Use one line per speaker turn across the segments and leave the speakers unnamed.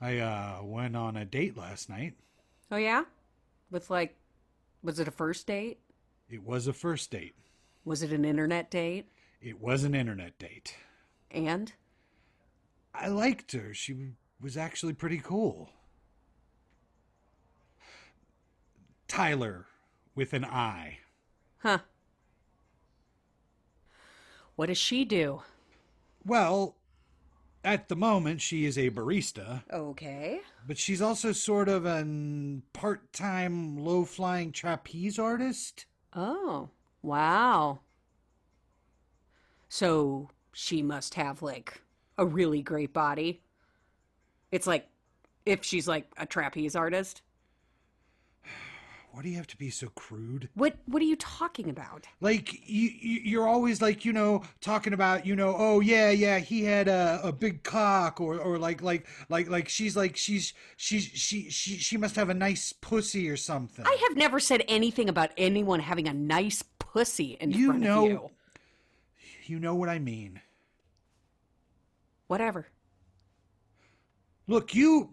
I uh, went on a date last night.
Oh yeah, with like, was it a first date?
It was a first date.
Was it an internet date?
It was an internet date.
And
I liked her. She was actually pretty cool. Tyler with an I.
huh? What does she do?
Well, at the moment, she is a barista,
Okay.
but she's also sort of a part time low flying trapeze artist.
Oh, wow. So she must have like a really great body. It's like if she's like a trapeze artist.
Why do you have to be so crude?
What what are you talking about?
Like you, you you're always like you know talking about you know oh yeah yeah he had a, a big cock or or like like like like she's like she's she's she she she must have a nice pussy or something.
I have never said anything about anyone having a nice pussy in
You
front
know-
of you.
you know what I mean.
Whatever.
Look, you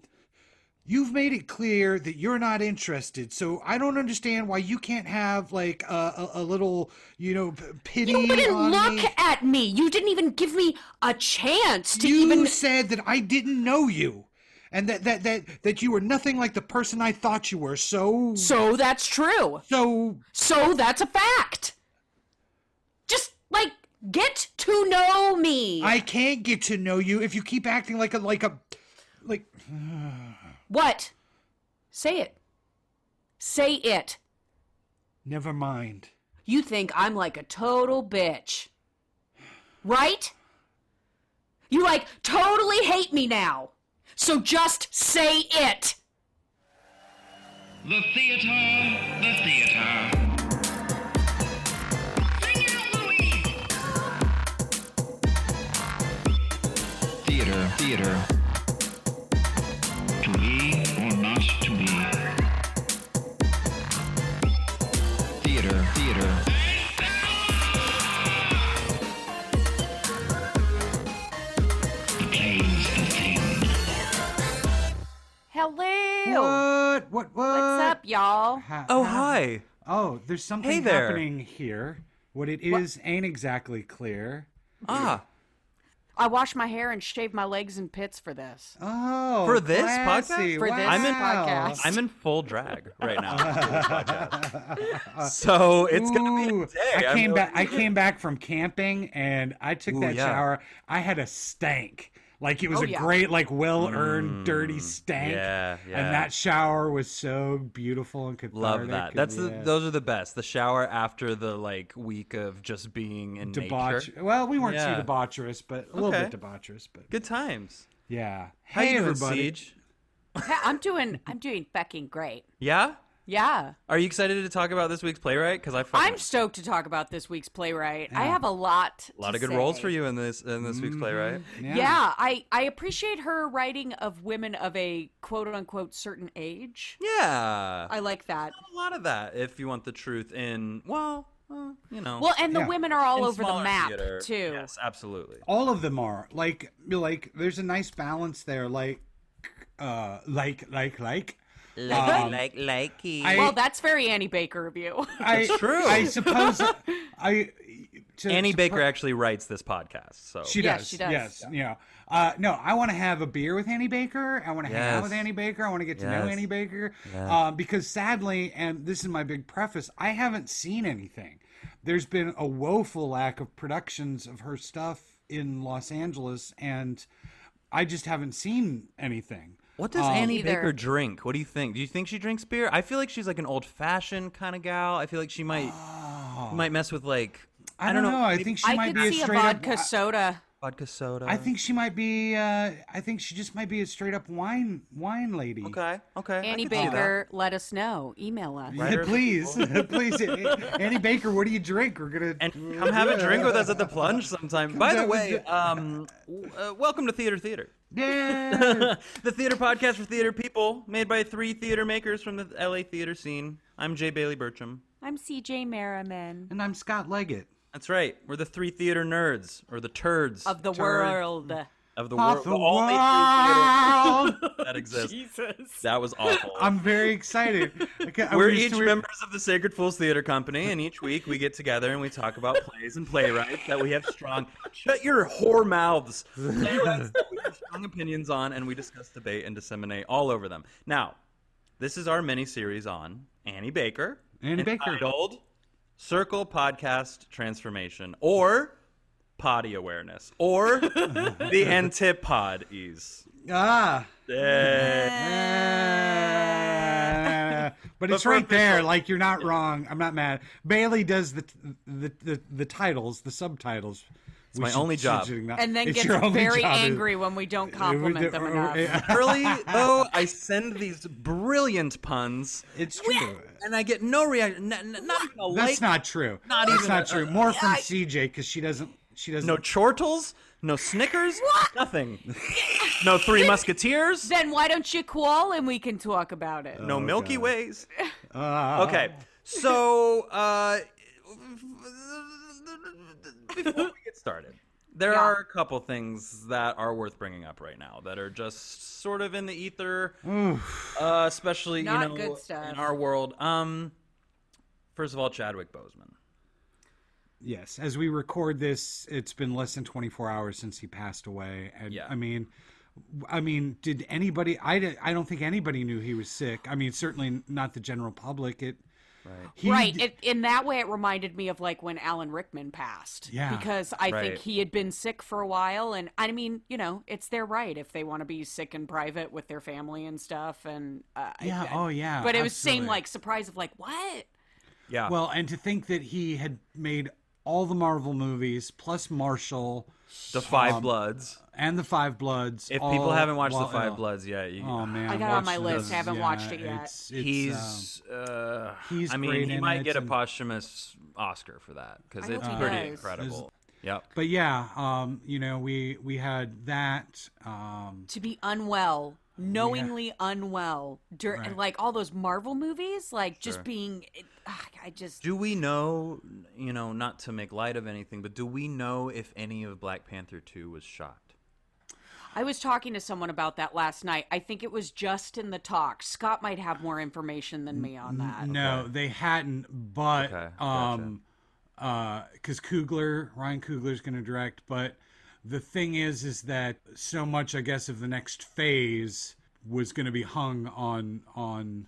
you've made it clear that you're not interested. So I don't understand why you can't have like a, a, a little, you know, pity
You didn't
on
look
me.
at me. You didn't even give me a chance to
you
even
said that I didn't know you. And that, that that that you were nothing like the person I thought you were. So
So that's true.
so
So that's a fact. Just like get to know me.
I can't get to know you if you keep acting like a like a like uh,
What? Say it. Say it.
never mind.
You think I'm like a total bitch. Right? You like totally hate me now. So just say it.
The theater, the theater. Sing out, Louise! Theater, theater.
Hello.
What? What? What?
What's up, y'all?
Ha-
Oh,
ha-
hi.
Oh, there's something
Hey there.
happening here. What it is ain't exactly clear.
Ah,
I wash my hair and shave my legs and pits for this.
Oh,
For this
classy.
podcast?
For this
I'm in-
podcast.
I'm in full drag right now. for this podcast. so it's gonna be
Ooh,
a day.
I
I'm
came
really-
back. I came back from camping and I took
Ooh,
that
yeah.
shower. I had a stank. Like it was
Oh,
a
yeah.
great, like well-earned, dirty stank.
Mm, yeah, yeah.
And that shower was so beautiful and cathartic.
Love that.
and
That's
yeah.
the, those are the best. The shower after the like week of just being in
debauch.
nature.
Well, we weren't
Yeah.
too debaucherous, but a little
Okay.
bit debaucherous. But
Good times.
yeah.
How
hey,
you doing,
everybody.
Siege?
I'm doing I'm doing fucking great.
Yeah.
Yeah.
Are you excited to talk about this week's playwright? Because I fucking,
I'm stoked to talk about this week's playwright. I have a lot
a lot
to
of good roles for you in this in this week's playwright.
Yeah. I, I appreciate her writing of women of a quote unquote certain age.
Yeah.
I like that.
a lot of that. If you want the truth in, well, uh, you know.
Well, and the
Yeah.
women are all
in
over the
smaller
map
theater.
too.
Yes, absolutely.
all of them are like like there's a nice balance there like uh like like like Um,
like likey.
I-
Well, that's very Annie Baker of you.
I,
true.
I suppose I to,
Annie
to
Baker
put-
actually writes this podcast, so
she
Yeah,
does
she does.
yes yeah uh no I want to have a beer with Annie Baker I want to hang out with Annie Baker I want to get to know Annie Baker
Yes.
um because sadly and this is my big preface I haven't seen anything there's been a woeful lack of productions of her stuff in Los Angeles and I just haven't seen anything
What does
Um,
Annie
Either.
Baker drink? What do you think? Do you think she drinks beer? I feel like she's like an old fashioned kind of gal. I feel like she might might mess with like
I, don't, know. I think she
I
might
could
be a
see a
straight
vodka
up.
soda.
Vodka soda.
I think she might be. Uh, I think she just might be a straight up wine wine lady.
Okay, okay. I
Annie
could see that.
Baker, let us know. Email us.
Right.
please, please, Annie Baker. What do you drink? We're gonna.
And come have a drink with us at the plunge sometime. By the way,
dr-
um, uh, welcome to Theater Theater.
yeah.
the theater podcast for theater people, made by three theater makers from the LA theater scene. I'm Jay Bailey Bertram.
I'm CJ Merriman.
and I'm Scott Leggett.
That's right. We're the three theater nerds, or the turds
Of the
Turd.
world.
of the
Half
world,
the
the only free theater that exists.
Jesus.
That was awful.
I'm very excited. Okay, I
We're each
to-
members of the Sacred Fools Theater Company, and each week we get together and we talk about plays and playwrights that we have strong. Shut your whore mouths. Playwrights that we have strong opinions on, and we discuss, debate, and disseminate all over them. Now, this is our mini series on Annie Baker.
Annie Baker.
entitled Circle Podcast Transformation, or Potty Awareness, or the Antipodes.
Ah.
Eh,
but it's
for
right there. Like you're not wrong. I'm not mad. Bailey does the the the, the titles, the subtitles. It's
my only job.
and then gets very angry when we don't compliment them enough.
Early though, I send these brilliant puns,
It's true.
and I get no reaction. N- n- not even a
That's
like.
not true.
not
That's
even
not
a-
true. More from
I-
CJ because she doesn't. She doesn't.
no chortles, no Snickers, What? nothing. No Three Musketeers,
Then why don't you call and we can talk about it?
no Milky Ways.
Uh,
Okay, so uh, before we get started, there
Yeah.
are a couple things that are worth bringing up right now that are just sort of in the ether, uh, especially
Not
you know
good stuff.
in our world. Um, first of all, Chadwick Boseman.
Yes, as we record this, it's been less than 24 hours since he passed away, and
Yeah.
I mean, I mean, did anybody? I, I don't think anybody knew he was sick. I mean, certainly not the general public. It
Right.
he
right.
d-
It, in that way, it reminded me of like when Alan Rickman passed.
Yeah.
Because I
Right.
think he had been sick for a while. And I mean, you know, it's their right if they want to be sick in private with their family and stuff. And uh,
Yeah,
I-
oh, yeah,
But it was same like surprise of like, what?
Yeah.
well, and to think that he had made all the Marvel movies plus Marshall
the Five Bloods.
and the Five Bloods.
If
all
people haven't watched
while-
the Five Bloods yet, you,
oh man,
I got on my list,
those.
haven't
Yeah,
watched it yet.
It's, it's, um,
he's uh,
he's
I mean, he might get a posthumous Oscar for that because it's pretty
does.
incredible. Yep.
but yeah, um, you know, we we had that. Um,
To be unwell, knowingly unwell, dur-
Right.
like all those Marvel movies, like just being, it, ah, I just.
Do we know, you know, not to make light of anything, but do we know if any of Black Panther 2 was shot?
I was talking to someone about that last night. I think it was just in the talks. Scott might have more information than me on that.
No, they hadn't, but
Okay,
um uh cuz Coogler, Ryan Coogler's going to direct, but the thing is is that so much I guess of the next phase was going to be hung on on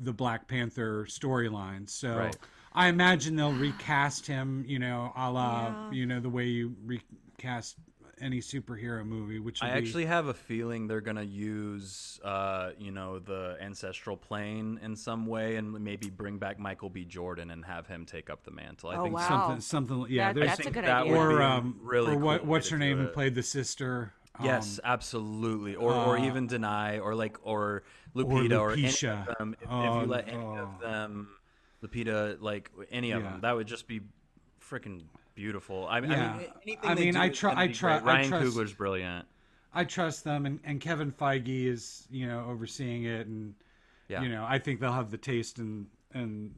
the Black Panther storyline. So
Right.
I imagine they'll recast him, you know, a la, you know, the way you recast any superhero movie, which
I
be-
actually have a feeling they're gonna use, uh, you know, the ancestral plane in some way, and maybe bring back Michael B. Jordan and have him take up the mantle. I
Oh,
think
wow.
something something yeah,
That- that's a good
that
idea.
or um
really
or what
cool
what's
to
her name who played the sister
Yes,
um,
absolutely. Or or
uh,
even Danai or like or Lupita or, any
Lupetia.
of them. If, if
Oh,
you let any
oh.
of them, Lupita, like any of
Yeah.
them, that would just be freaking beautiful. I, mean,
Yeah.
I mean, anything
I
they
mean,
do
I
is
tru-
gonna
I
be
tru-
great.
I
Ryan Coogler's brilliant.
I trust them, and, and Kevin Feige is you know overseeing it, and
Yeah.
you know I think they'll have the taste and and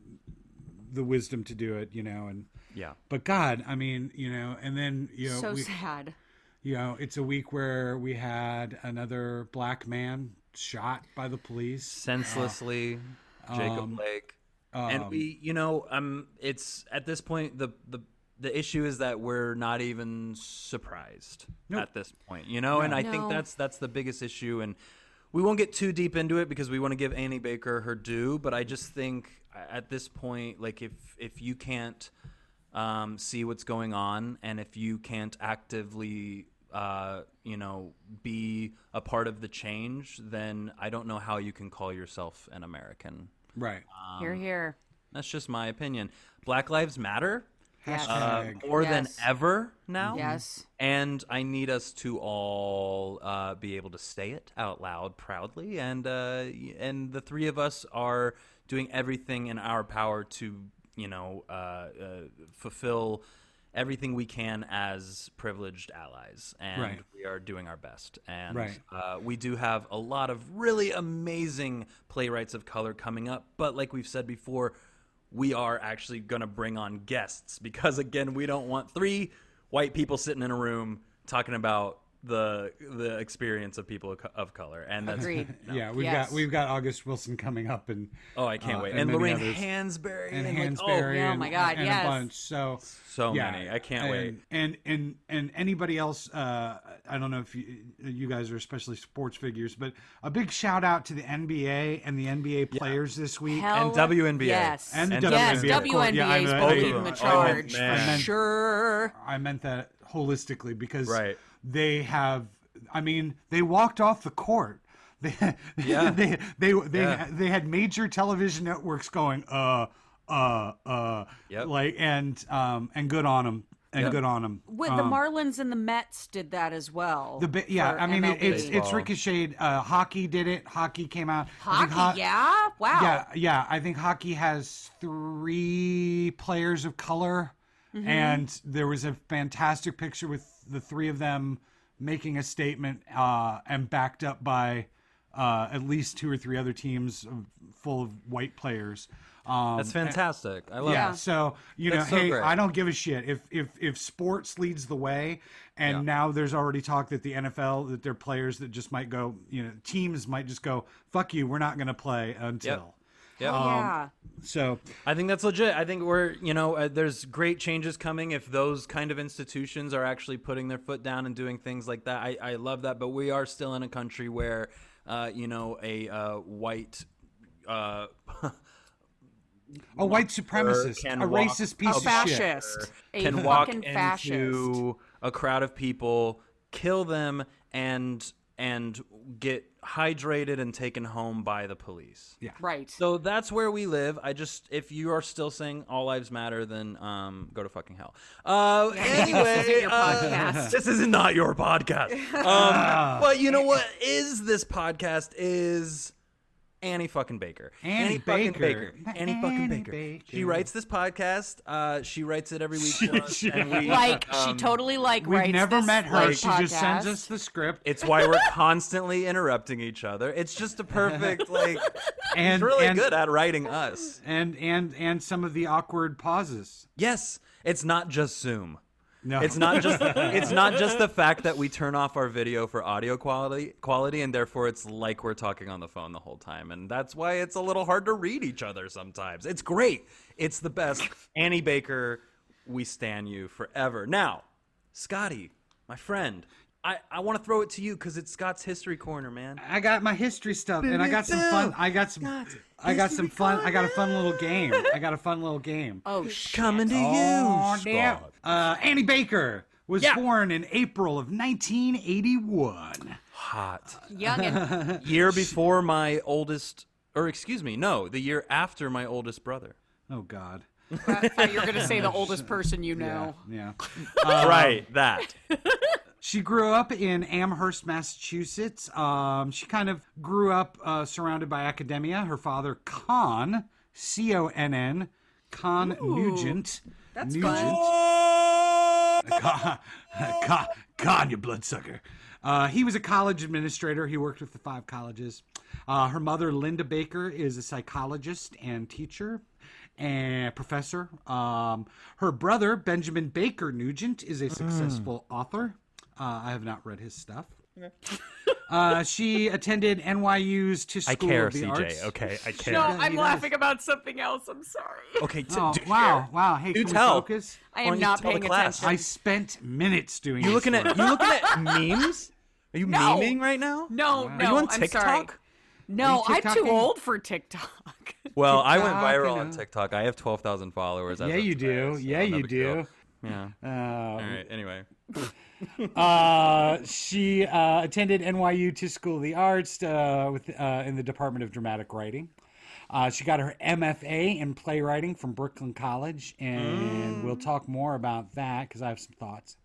the wisdom to do it, you know, and
Yeah.
but God, I mean, you know, and then you know
so
we,
sad.
you know it's a week where we had another black man shot by the police.
Senselessly, Jacob
um,
Blake. and we, you know, um, it's at this point the the the issue is that we're not even surprised
Nope.
at this point, you know, and I
No.
think that's that's the biggest issue, and we won't get too deep into it because we want to give Annie Baker her due, but I just think at this point, like if if you can't um, see what's going on, and if you can't actively uh, you know, be a part of the change, then I don't know how you can call yourself an American.
Right.
Um,
here, here.
That's just my opinion. Black Lives Matter
Yes.
Uh,
Hashtag.
more than ever now.
Yes.
And I need us to all uh, be able to say it out loud proudly, and uh, and the three of us are doing everything in our power to, you know, uh, uh, fulfill everything we can as privileged allies, and
Right.
we are doing our best. And
Right.
uh, we do have a lot of really amazing playwrights of color coming up, but like we've said before, we are actually going to bring on guests. Because again, we don't want three white people sitting in a room talking about the the experience of people of color, and that's
Agreed.
no.
Yeah, we've
Yes.
got we've got August Wilson coming up and
Oh, I can't
uh,
wait.
and
And,
many
Lorraine
others.
Hansberry
and
and, like, oh,
Hansberry
oh my God,
and
yes.
a bunch. So
so
yeah,
many. I can't
and,
wait.
And and and anybody else? Uh, I don't know if you, you guys are especially sports figures, but a big shout out to the NBA and the NBA players this week.
Hell
And WNBA.
Yes.
And
And
yes,
WNBA, of course. Yeah, I
WNBA is
know.
leading
Oh,
the
oh,
charge
man.
for
I meant-
sure.
I meant that holistically because
Right.
They have. I mean, they walked off the court. They,
Yeah.
they, they, they,
Yeah.
they had major television networks going, uh, uh, uh,
Yep.
like, and, um, and good on them, and
Yep.
good on them.
With the Marlins and the Mets did that as well.
The bi- yeah, I mean, it, it's it's ricocheted. Uh, hockey did it. Hockey came out.
Hockey.
ho-
yeah, wow.
Yeah, yeah. I think hockey has three players of color,
Mm-hmm.
and there was a fantastic picture with the three of them making a statement, uh, and backed up by uh, at least two or three other teams full of white players. Um,
That's fantastic. I love
yeah.
it.
So you know,
so
hey,
great.
I don't give a shit if if if sports leads the way, and
Yeah.
now there's already talk that the NFL that there are players that just might go, you know, teams might just go, fuck you, we're not going to play until.
Yep.
Oh, yeah.
So
I think that's legit. I think we're, you know, uh, there's great changes coming if those kind of institutions are actually putting their foot down and doing things like that. I, I love that, but we are still in a country where, uh, you know, a uh, white. Uh,
a white supremacist, a
walk-
racist piece
A
of shit.
fascist. A
can walk
fucking
into
fascist.
a crowd of people, kill them, and and get hydrated and taken home by the police.
Yeah.
Right.
So that's where we live. I just, if you are still saying all lives matter, then um, go to fucking hell. Uh, anyway,
this isn't your
uh,
podcast.
this is not your podcast. Um, but you know what is this podcast is Annie fucking Baker.
Annie
fucking
Baker.
Annie fucking
Annie
Baker.
Baker.
She writes this podcast. Uh, she writes it every week. For us,
She-
and we,
like she
um,
totally like writes.
We've
writes
never
this,
met her.
like,
she just sends us the script.
It's why we're constantly interrupting each other. It's just a perfect like.
and
She's really
and,
good at writing us.
and and and some of the awkward pauses.
Yes, it's not just Zoom.
No,
It's not just it's not just the fact that we turn off our video for audio quality quality and therefore it's like we're talking on the phone the whole time and that's why it's a little hard to read each other sometimes. It's great. It's the best. Annie Baker, we stan you forever. Now, Scotty, my friend, I, I want to throw it to you because it's Scott's history corner, man.
I got my history stuff, and I got some fun. I got some. I got some fun. I got a fun little game. I got a fun little game.
Oh shit.
Coming to
Oh,
you,
damn.
Scott.
Uh, Annie Baker was
Yeah.
born in April of 1981.
Hot.
Young
Year before my oldest, or excuse me, no, the year after my oldest brother.
Oh God.
I thought you were gonna say the oldest person you know.
Yeah.
right, that.
She grew up in Amherst, Massachusetts. Um, she kind of grew up uh, surrounded by academia. Her father, Con, C O N N, Con Nugent.
That's
Nugent. Con, Con, Con, you bloodsucker. Uh, he was a college administrator. He worked with the five colleges. Uh, her mother, Linda Baker, is a psychologist and teacher and professor. Um, her brother, Benjamin Baker Nugent, is a successful author. Uh, I have not read his stuff. Uh, she attended NYU's Tisch
I
School
care,
of the Arts.
CJ. Okay, I care.
No,
Yeah,
I'm
he
laughing about something else. I'm sorry.
Okay, t-
Oh,
do-
wow,
here.
wow. Hey,
Do
can
tell.
we focus?
I am
don't you
not
tell the
paying
class?
attention.
I spent minutes doing
You
this
looking at you looking at memes? Are you
No.
memeing right now?
No,
Are
no,
you on
I'm
TikTok?
sorry. No, I'm too old for TikTok.
Well, I went viral
you
on. TikTok. I have twelve thousand followers.
Yeah,
of
you
today,
do.
so
Yeah, you
big deal.
do.
Yeah.
Uh,
All right. Anyway.
Uh, she uh, attended NYU to School of the Arts uh, with uh, in the Department of Dramatic Writing. Uh, she got her MFA in playwriting from Brooklyn College, and we'll talk more about that because I have some thoughts.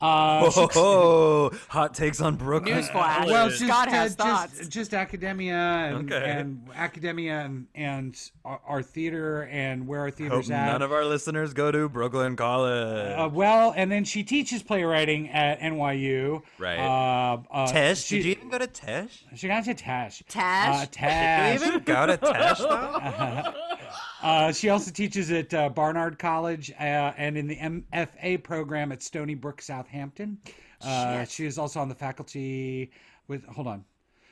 Uh,
Oh, hot takes on Brooklyn.
Newsflash.
well,
Just-
just,
Scott
uh,
has
just,
thoughts.
just academia and,
Okay.
and academia and, and our, our theater and where our
Hope
theater's at.
none of our listeners go to Brooklyn College.
Uh, well, and then she teaches playwriting at NYU.
Right.
Uh, uh,
Tesh?
She,
Did you even go to Tesh?
she got to Tash.
Tash?
Uh, Tash.
Did you even go to Tesh though?
Uh, she also teaches at uh, Barnard College uh, and in the MFA program at Stony Brook, Southampton. Uh, she is also on the faculty with. Hold on.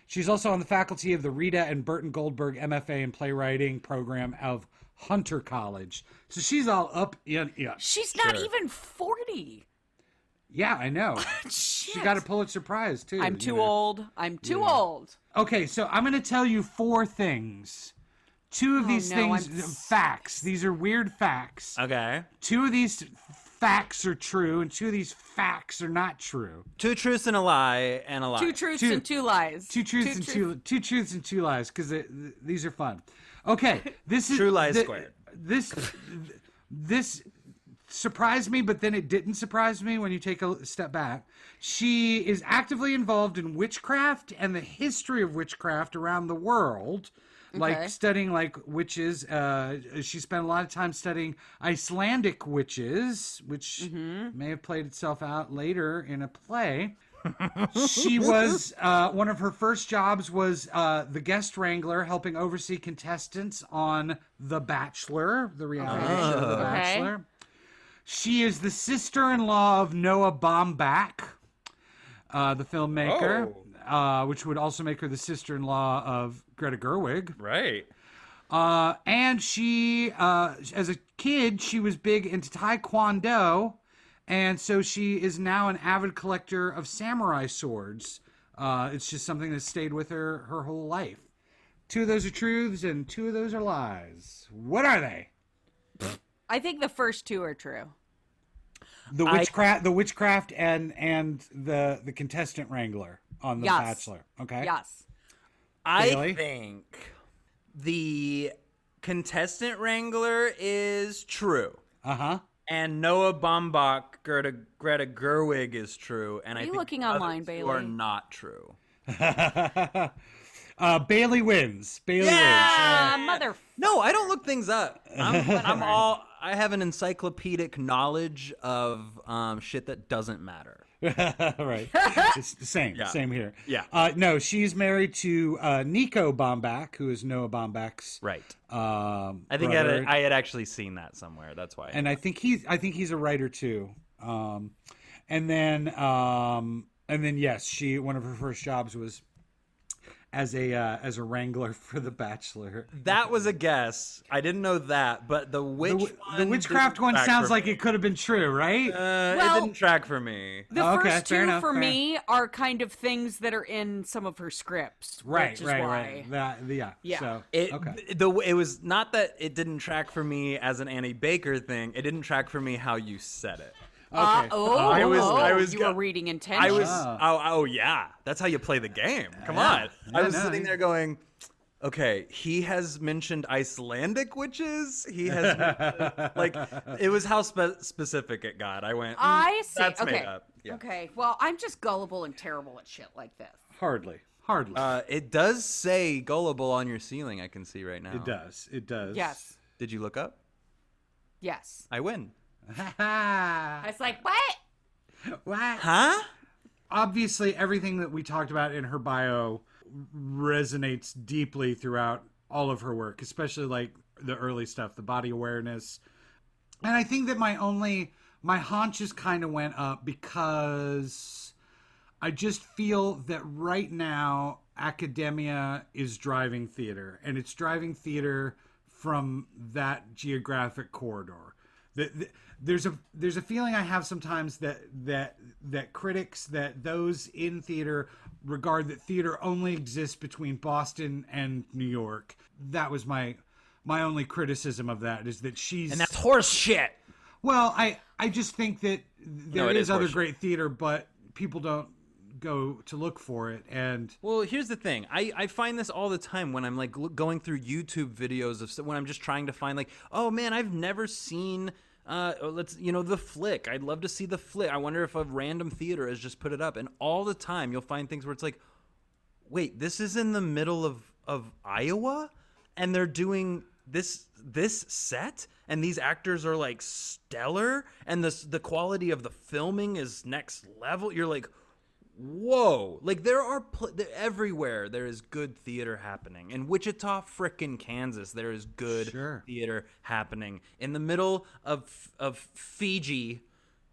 She's also on the faculty of the Rita and Burton Goldberg MFA in playwriting program of Hunter College. So she's all up in. Yeah,
She's not
Sure.
even 40.
yeah I know. She got a Pulitzer Prize too.
I'm too
know.
old. I'm too old.
Okay, so I'm going to tell you four things. Two of
Oh,
these
no,
things,
I'm
facts. These are weird facts.
Okay.
Two of these facts are true, and two of these facts are not true.
Two truths and a lie and a lie.
Two truths
Two-
and two lies.
Two truths and
truth-
two two truths and two lies because these are fun. Okay, this is
True lies
thi-
squared.
This this surprised me, but then it didn't surprise me when you take a step back. She is actively involved in witchcraft and the history of witchcraft around the world.
Okay.
Like studying like witches, uh, she spent a lot of time studying Icelandic witches, which
Mm-hmm.
may have played itself out later in a play she was uh, one of her first jobs was uh, the guest wrangler helping oversee contestants on the bachelor the reality show the
Okay.
bachelor she is the sister-in-law of noah baumbach uh, the filmmaker uh, which would also make her the sister-in-law of greta gerwig
Right.
uh, and she, uh, as a kid, she was big into Taekwondo, and so she is now an avid collector of samurai swords. Uh, it's just something that stayed with her her whole life. Two of those are truths, and two of those are lies. What are they?
I think the first two are true.
The
I-
witchcraft, the witchcraft, and and the the contestant wrangler on the
Yes.
Bachelor. Okay.
Yes.
I
Bailey?
think the contestant wrangler is true.
Uh huh.
And Noah Baumbach, Greta, Greta Gerwig is true, and I
you
think
looking online,
two are
Bailey?
not true.
uh, Bailey wins. Bailey
Ah,
wins.
mother.
No, I don't look things up. I'm, I'm all. I have an encyclopedic knowledge of um, shit that doesn't matter.
right. It's the same.
Yeah.
Same here.
Yeah.
Uh, no, she's married to uh, Nico Baumbach, who is Noah Baumbach's.
Right.
Um,
I think I had, I had actually seen that somewhere. That's why.
and I think he's. I think he's a writer too. Um, and then, um, and then, yes, she. One of her first jobs was as a uh, as a wrangler for The Bachelor.
that was a guess. I didn't know that, but the witch
The, wi- the witchcraft one sounds like
me.
it could have been true, right?
Uh,
Well-
it didn't track for me.
The
Okay,
first two
enough,
for
fair.
me are kind of things that are in some of her scripts.
right,
which is
right,
why.
right. That, yeah.
Yeah.
So,
It
okay.
the it was not that it didn't track for me as an Annie Baker thing. It didn't track for me how you said it.
Uh, oh,
I was-
oh,
I was
you
go-
were reading
I was
Ah.
oh, oh yeah, that's how you play the game. Come
Yeah.
on. I was
no,
sitting
yeah.
there going, okay, he has mentioned Icelandic witches. He has like it was how spe- specific it got. I went, mm,
I see.
That's
okay.
made up. Yeah.
Okay. Well, I'm just gullible and terrible at shit like this.
Hardly. Hardly.
Uh, it does say gullible on your ceiling. I can see right now.
it does. It does.
Yes.
Did you look up?
Yes.
I win.
I was like, what?
what?
Huh?
obviously everything that we talked about in her bio resonates deeply throughout all of her work, especially like the early stuff, the body awareness. And I think that my only my haunches kind of went up because I just feel that right now academia is driving theater and it's driving theater from that geographic corridor. The, the, there's a there's a feeling I have sometimes that that that critics that those in theater regard that theater only exists between Boston and New York. That was my my only criticism of that is that she's
And that's horse shit.
well, I I just think that there
it
is,
is
other great theater, but people don't go to look for it. And
Well, here's the thing. I, I find this all the time when I'm like look, going through YouTube videos of st- when I'm just trying to find like, oh man, I've never seen. Uh, let's you know the flick. I'd love to see the flick. I wonder if a random theater has just put it up. And all the time you'll find things where it's like, wait, this is in the middle of of Iowa, and they're doing this this set, and these actors are like stellar, and the the quality of the filming is next level. You're like, whoa like there are pl- there, everywhere there is good theater happening in wichita frickin' kansas there is good
Sure.
theater happening in the middle of of fiji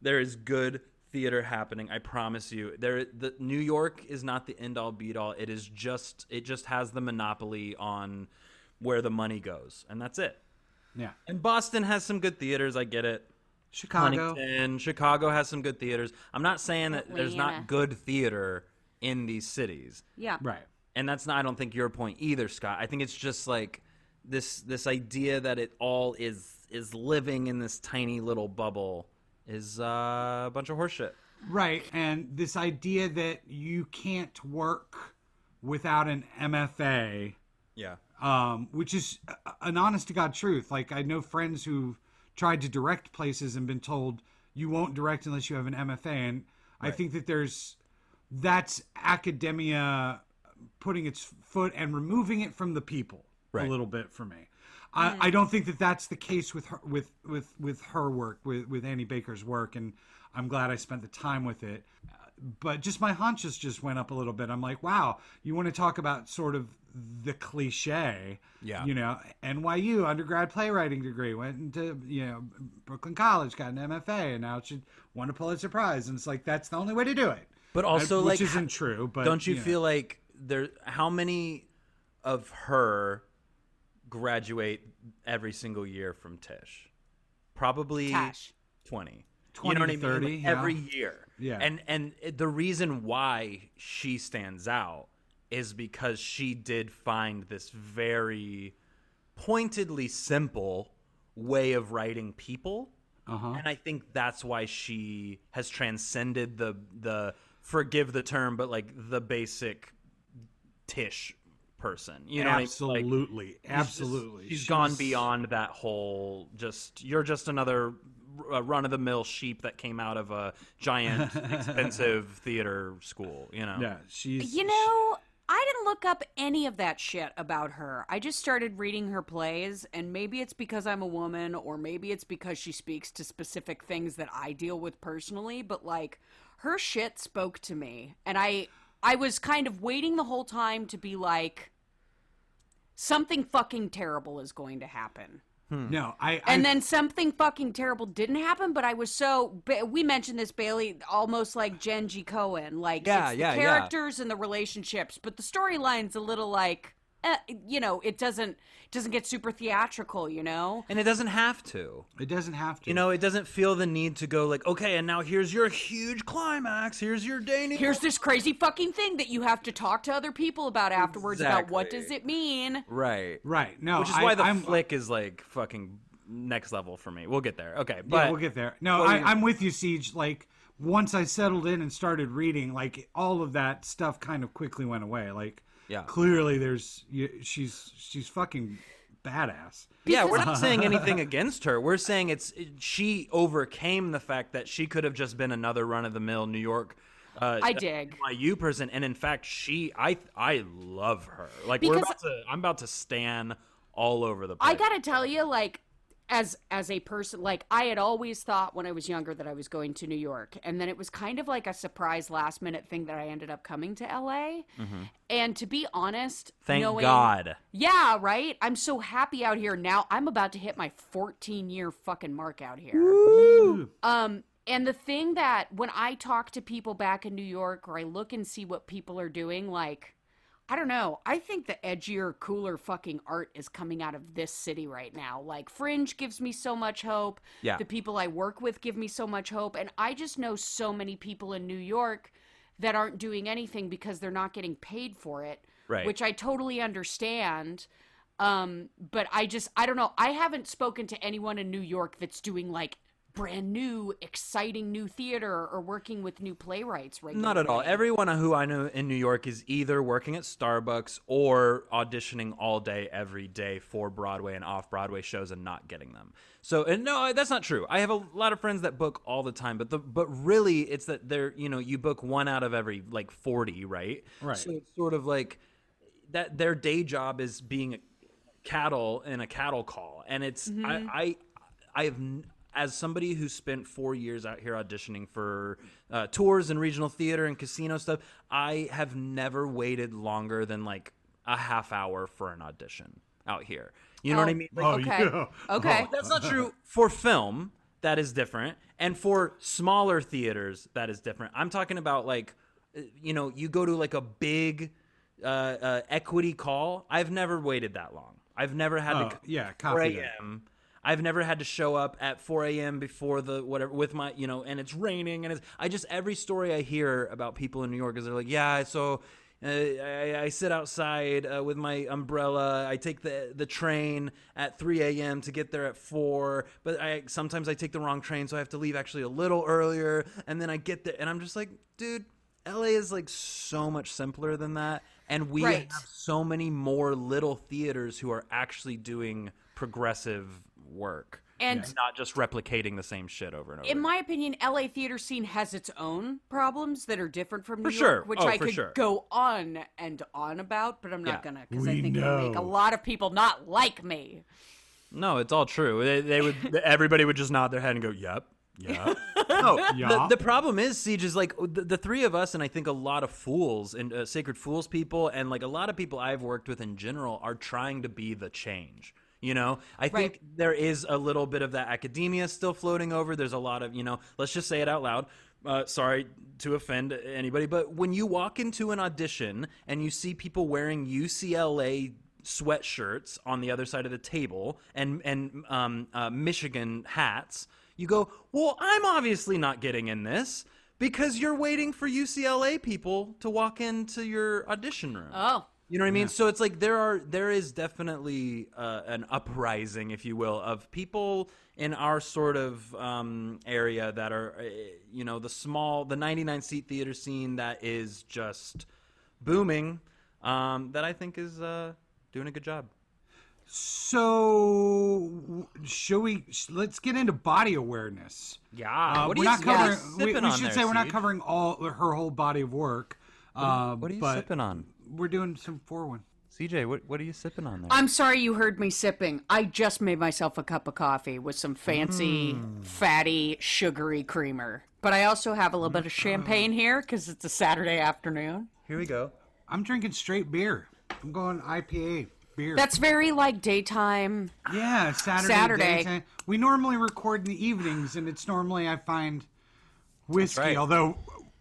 there is good theater happening. I promise you. There, the New York is not the end all be all. It is just it just has the monopoly on where the money goes, and that's it.
Yeah.
And Boston has some good theaters. I get it.
Chicago.
Huntington, Chicago has some good theaters. I'm not saying that there's not good theater in these cities
Yeah.
Right.
and that's not i don't think your point either scott i think it's just like this this idea that it all is is living in this tiny little bubble is uh, a bunch of horseshit
Right. And this idea that you can't work without an MFA,
yeah
um, which is an honest to God truth. Like, I know friends who've tried to direct places and been told you won't direct unless you have an MFA. And I think that there's that's academia putting its foot and removing it from the people
Right.
a little bit for me. I, I don't think that that's the case with her with with with her work with with Annie Baker's work, and I'm glad I spent the time with it. Uh, But just my haunches just went up a little bit. I'm like, wow, you want to talk about sort of the cliche,
Yeah.
You know, NYU undergrad playwriting degree, went into you know Brooklyn College, got an MFA, and now she won a Pulitzer Prize, and it's like that's the only way to do it.
But also,
which
like,
isn't true. But
don't you
know.
feel like there how many of her graduate every single year from Tisch probably
Tash.
20
20
you know what
to
i mean
30,
Like,
yeah.
every year
Yeah.
and and the reason why she stands out is because she did find this very pointedly simple way of writing people
Uh-huh.
and i think that's why she has transcended the the forgive the term but like the basic Tisch person you know what I mean? Like,
absolutely,
she's just-
absolutely.
she's gone beyond that whole just you're just another run of the mill sheep that came out of a giant expensive theater school you know
Yeah, she's
You know, I didn't look up any of that shit about her. I just started reading her plays, and maybe it's because I'm a woman, or maybe it's because she speaks to specific things that I deal with personally, but like her shit spoke to me. And I I was kind of waiting the whole time to be like something fucking terrible is going to happen. Hmm.
no, I, I
And then something fucking terrible didn't happen, but I was so. We mentioned this, Bailey, almost like Jen G. Cohen. Like,
Yeah,
it's
yeah,
the
yeah.
characters and the relationships, but the storyline's a little like, eh, you know, it doesn't doesn't get super theatrical, you know?
and it doesn't have to
it doesn't have to.
you know it doesn't feel the need to go like okay and now here's your huge climax here's your Danny
Here's this crazy fucking thing that you have to talk to other people about afterwards about what does it mean.
right
right? No,
which is
I-
why the
I'm,
flick is like fucking next level for me we'll get there okay
Yeah, we'll get there. No, I, I'm with you, Siege. Like once I settled in and started reading, like all of that stuff kind of quickly went away. Like,
Yeah.
clearly there's she's she's fucking badass.
Yeah, we're not saying anything against her. We're saying it's she overcame the fact that she could have just been another run of the mill New York. Uh,
I dig.
my NYU person, and in fact, she I I love her. Like we're
Because-
about to, I'm about to stand all over the place.
I gotta tell you, like, as as a person, like I had always thought when I was younger that I was going to New York, and then it was kind of like a surprise last minute thing that I ended up coming to LA. And to be honest,
Mm-hmm. Thank
knowing,
God.
Yeah, right. I'm so happy out here now. I'm about to hit my 14 year fucking mark out here. Um, and the thing that when I talk to people back in New York or I look and see what people are doing, like, I don't know. I think the edgier, cooler fucking art is coming out of this city right now. Like, Fringe gives me so much hope.
Yeah.
The people I work with give me so much hope. And I just know so many people in New York that aren't doing anything because they're not getting paid for it.
Right.
Which I totally understand. Um, but I just, I don't know. I haven't spoken to anyone in New York that's doing like brand new, exciting new theater or working with new playwrights regularly.
Not at all. Everyone who I know in New York is either working at Starbucks or auditioning all day, every day for Broadway and off Broadway shows and not getting them. So, and no, that's not true. I have a lot of friends that book all the time, but the but really, it's that they're you know you book one out of every like forty, right?
Right.
So it's sort of like that. Their day job is being a cattle in a cattle call, and it's mm-hmm. I I I have n- as somebody who spent four years out here auditioning for uh, tours and regional theater and casino stuff. I have never waited longer than like a half hour for an audition out here. You know what I
Oh,
mean? Like,
Oh,
okay.
yeah.
Okay.
that's not true for film. that is different. And for smaller theaters, that is different. I'm talking about like, uh, you know, you go to like a big uh, uh, equity call. I've never waited that long. I've never had
Oh,
to
yeah,
4
copy that.
a.m. I've never had to show up at 4 a.m. before the whatever with my you know, and it's raining and it's. I just every story I hear about people in New York is they're like, yeah, so. Uh, I, I sit outside uh, with my umbrella. I take the the train at 3 a.m. to get there at four. But I sometimes I take the wrong train, so I have to leave actually a little earlier. And then I get there, and I'm just like, dude, LA is like so much simpler than that. And we
Right.
have so many more little theaters who are actually doing progressive work
And-
not just replicating the same shit over and over.
In my opinion, LA theater scene has its own problems that are different from New
For sure.
York, which
Oh,
I could
sure.
go on and on about, but I'm not
Yeah.
gonna because I
We
think it'll make a lot of people not like me.
no, it's all true. They, they would. everybody would just nod their head and go, "Yep." Yeah. no,
Yeah.
the, the problem is, Siege is like the, the three of us, and I think a lot of fools and uh, sacred fools people, and like a lot of people I've worked with in general, are trying to be the change. You know, I think there is a little bit of that academia still floating over. There's a lot of, you know, let's just say it out loud. Uh, sorry to offend anybody, but when you walk into an audition and you see people wearing UCLA sweatshirts on the other side of the table and and um, uh, Michigan hats, you go, "Well, I'm obviously not getting in this." Because you're waiting for UCLA people to walk into your audition room.
Oh,
You know what I mean? So it's like there are there is definitely uh, an uprising, if you will, of people in our sort of um, area that are, uh, you know, the small, the 99 seat theater scene that is just booming. Um, that I think is uh, doing a good job.
So, shall we? Let's get into body awareness.
Yeah.
Uh,
what are
we're
you,
not
what
covering. we we should
there,
say we're not covering all her whole body of work. Uh,
What are you
but
sipping on,
We're doing some four one.
CJ? What What are you sipping on there?
I'm sorry you heard me sipping. I just made myself a cup of coffee with some fancy,
Mm.
fatty, sugary creamer. But I also have a little bit of champagne here because it's a Saturday afternoon.
Here we go.
I'm drinking straight beer. I'm going IPA beer.
That's very like daytime.
yeah, Saturday.
Saturday.
daytime. We normally record in the evenings, and it's normally I find whiskey.
right.
Although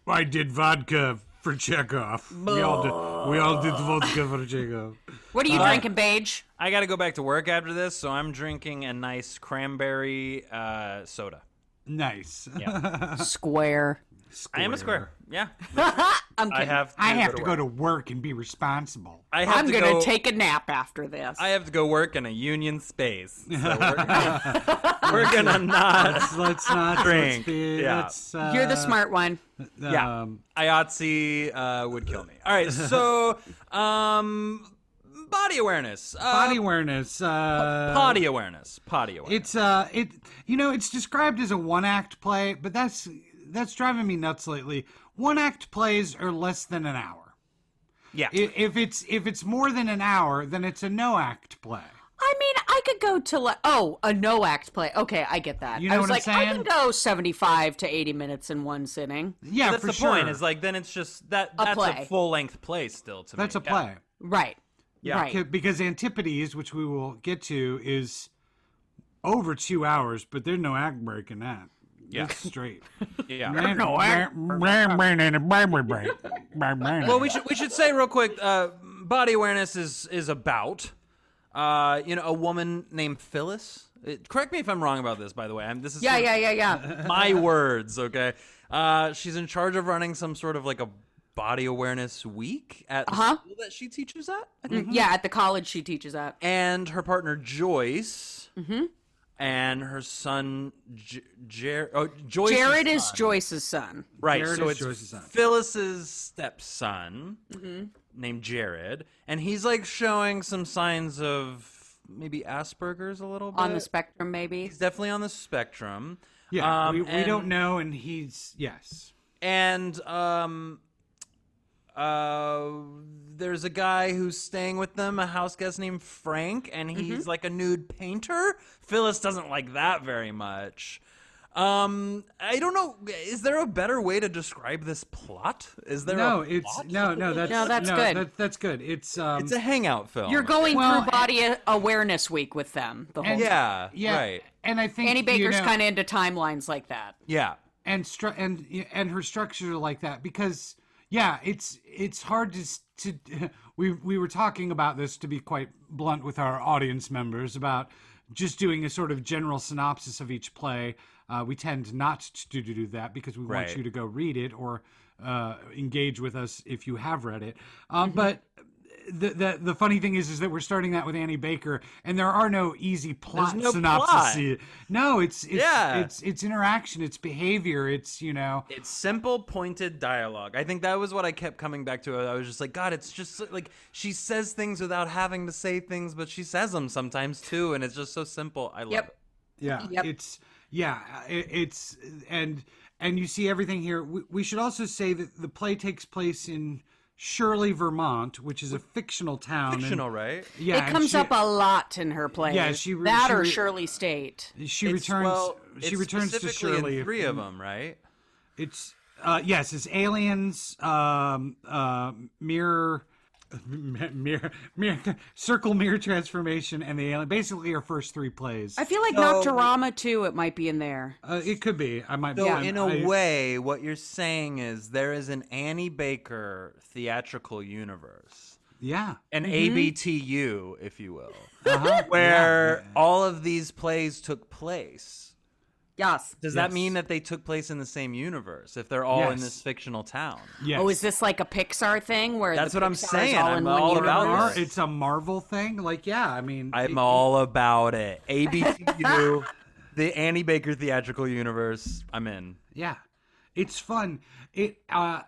I did vodka for Chekhov. We all did. We all did vodka for Chekhov.
What are you drinking, Beige?
I got to go back to work after this, so I'm drinking a nice cranberry uh, soda.
Nice.
Square.
I am a square. Yeah.
I'm
I have. To
I have to
work.
go to work and be responsible.
I have
I'm
to
gonna
go,
take a nap after this.
I have to go work in a union space. So we're, gonna, we're gonna not.
Let's, let's not
Drink.
Let's be,
Yeah.
let's, uh,
You're the smart one.
Yeah,
Um,
IATSE uh, would kill me. All right, so um, body awareness, uh,
body awareness. Uh,
potty awareness, potty awareness.
It's uh, it you know, it's described as a one act play, but that's that's driving me nuts lately. One act plays are less than an hour.
yeah,
If it's if it's more than an hour, then it's a no act play.
I mean, I could go to like oh a no act play. Okay, I get that.
You know
I was
what I'm
like, I
saying?
can go seventy five to eighty minutes in one sitting.
Yeah,
that's
for
the
sure.
point. Is like then it's just that
A
that's
play.
a full length play still to
that's
me.
a play.
Right.
Yeah.
Right.
Because Antipodes, which we will get to, is over two hours, but there's no act break in that.
Yeah.
It's straight.
Yeah.
no
Well, we should we should say real quick. Uh, body awareness is is about uh, you know a woman named Phyllis. Uh, correct me if I'm wrong about this, by the way. I'm, this is
Yeah, yeah, yeah, yeah.
my words. Okay. Uh, she's in charge of running some sort of like a body awareness week at
Uh-huh.
school that she teaches at. I think.
Yeah, at the college she teaches at.
And her partner Joyce. And her son, J- Jer- oh, Joyce.
Jared is Joyce's son.
Right,
Jared
so
is
it's
Joyce's son.
Phyllis's stepson named Jared, and he's like showing some signs of maybe Asperger's a little bit.
On the spectrum, maybe.
he's definitely on the spectrum.
Yeah,
Um,
we, we
and-
don't know, and he's yes.
And um, uh, there's a guy who's staying with them, a house guest named Frank, and he's like a nude painter. Phyllis doesn't like that very much. Um, I don't know. Is there a better way to describe this plot? Is there?
no,
a
it's
plot?
no, no. That's
No, that's
no,
good.
That, that's good. It's um,
It's a hangout film.
You're going
Well,
through body awareness week with them the whole
and-
time.
Yeah.
yeah,
Right.
and I think
Annie
you
Baker's
know-
kind of into timelines like that.
Yeah.
and stru- and and her structure like that because yeah it's it's hard to to we we were talking about this to be quite blunt with our audience members about just doing a sort of general synopsis of each play. Uh, we tend not to do, do that because we want you to go read it or uh, engage with us if you have read it. Um, but the, the the funny thing is is that we're starting that with Annie Baker and there are no easy plot
no
synopses. No, it's it's
Yeah.
it's it's interaction, it's behavior, it's you know
It's simple, pointed dialogue. I think that was what I kept coming back to. I was just like, God, it's just like she says things without having to say things, but she says them sometimes too, and it's just so simple. I love
Yep.
it.
Yeah,
Yep.
it's yeah, it, it's and and you see everything here. We, we should also say that the play takes place in Shirley, Vermont, which is a fictional town. and-
Fictional, right?
yeah,
it comes
she-
up a lot in her plays.
Yeah, she re-
that
she
or Shirley State.
She
It's-
returns.
well,
she
it's
returns to
specifically
Shirley.
In three of them, right?
It's uh, yes, it's aliens, um, uh, mirror, mirror, mirror, circle mirror transformation, and the alien. Basically, her first three plays.
I feel like
So-
Nocturama too. It might be in there.
Uh, it could be. I might.
So
I'm-
in a
I-
way, what you're saying is there is an Annie Baker theatrical universe,
Yeah.
an ABTU, if you will,
Uh-huh.
where
Yeah.
all of these plays took place.
Yes.
Does that mean that they took place in the same universe if they're all in this fictional town?
Yes.
Oh, is this like a Pixar thing where
That's
the
what I'm saying.
All
I'm all about
universe?
Mar-
this.
it's a Marvel thing. Like, yeah, I mean,
I'm
it-
all about it. ABTU, the Annie Baker theatrical universe. I'm in.
Yeah, it's fun. It. Uh,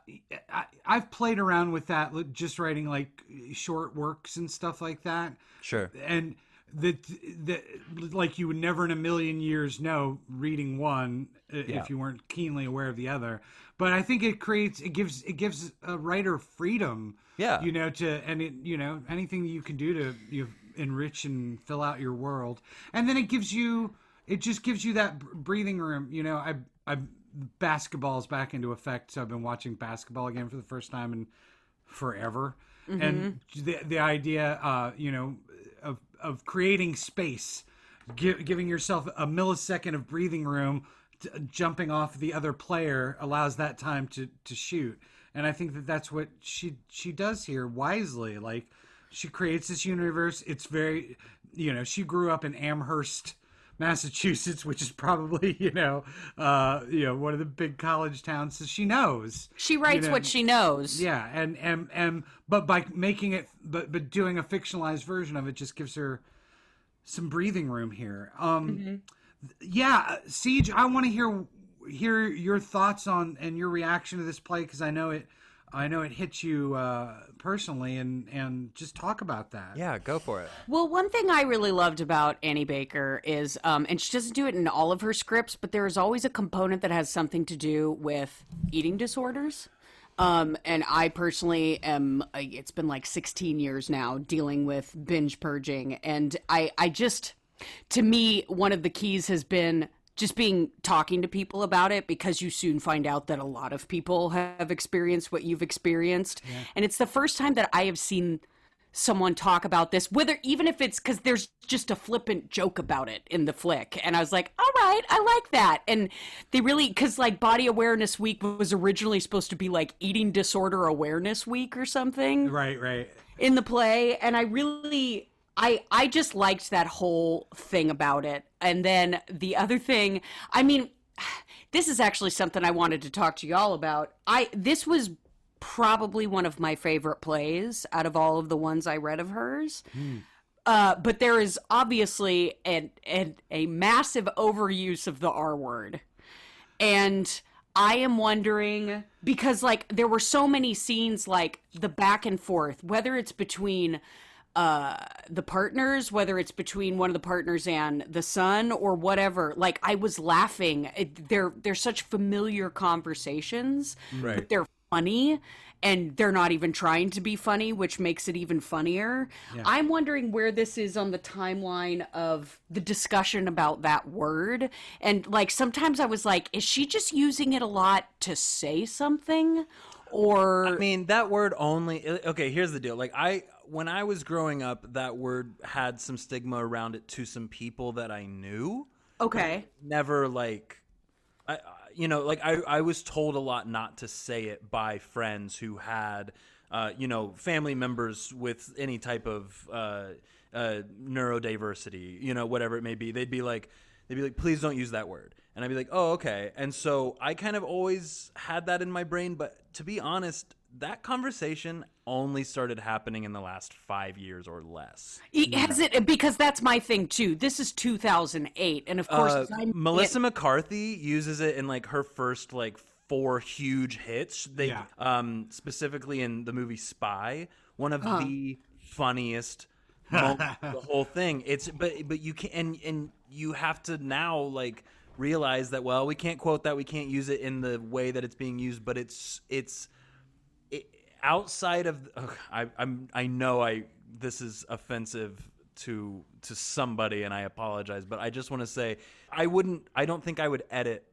I, I've played around with that, just writing like short works and stuff like that.
Sure.
and that that like you would never in a million years know reading one
Yeah.
if you weren't keenly aware of the other. But i think it creates it gives it gives a writer freedom
Yeah.
you know to and it you know anything you can do to you enrich and fill out your world. And then it gives you it just gives you that breathing room you know. I i basketball's back into effect so i've been watching basketball again for the first time in forever. And the the idea uh you know of creating space gi- giving yourself a millisecond of breathing room t- jumping off the other player allows that time to to shoot. And i think that that's what she she does here wisely. Like she creates this universe. It's very you know she grew up in amherst Massachusetts, which is probably you know, uh, you know, one of the big college towns. So she knows.
She writes
know,
what she knows.
Yeah, and and and but by making it, but but doing a fictionalized version of it just gives her some breathing room here. Um, yeah, CJ, I want to hear hear your thoughts on and your reaction to this play because I know it, I know it hits you uh, personally, and and just talk about that.
Yeah, go for it.
Well, one thing I really loved about Annie Baker is, um, and she doesn't do it in all of her scripts, but there is always a component that has something to do with eating disorders. Um, and I personally am, uh, it's been like 16 years now dealing with binge purging. And I, I just, to me, one of the keys has been just being talking to people about it because you soon find out that a lot of people have experienced what you've experienced. And it's the first time that I have seen someone talk about this, whether even if it's because there's just a flippant joke about it in the flick. And I was like, all right, I like that. And they really, because like Body Awareness Week was originally supposed to be like Eating Disorder Awareness Week or something
Right, right.
in the play. And I really. I, I just liked that whole thing about it. And then the other thing, I mean, this is actually something I wanted to talk to y'all about. I this was probably one of my favorite plays out of all of the ones I read of hers. Uh, but there is obviously an, an, a massive overuse of the R word. And I am wondering because, like, there were so many scenes, like the back and forth, whether it's between uh the partners whether it's between one of the partners and the son or whatever like i was laughing it, they're they're such familiar conversations
Right.
but they're funny and they're not even trying to be funny, which makes it even funnier. I'm wondering where this is on the timeline of the discussion about that word. And like sometimes I was like, is she just using it a lot to say something? Or
I mean, that word only. Okay, here's the deal. Like I, when I was growing up, that word had some stigma around it to some people that I knew.
okay.
Never like, I, you know, like I, I was told a lot not to say it by friends who had, uh, you know, family members with any type of uh, uh, neurodiversity, you know, whatever it may be. They'd be like, they'd be like, please don't use that word. And I'd be like, oh, okay. And so I kind of always had that in my brain. But to be honest, that conversation only started happening in the last five years or less.
Has it because that's my thing too. This is 2008, and of course,
Uh,
as I-
Melissa McCarthy uses it in like her first like four huge hits. They
Yeah.
um specifically in the movie Spy, one of the funniest moments the whole thing. It's but but you can and and you have to now like realize that well we can't quote that we can't use it in the way that it's being used but it's it's it, outside of ugh, I, I'm I know I this is offensive to to somebody and I apologize, but I just want to say I wouldn't I don't think I would edit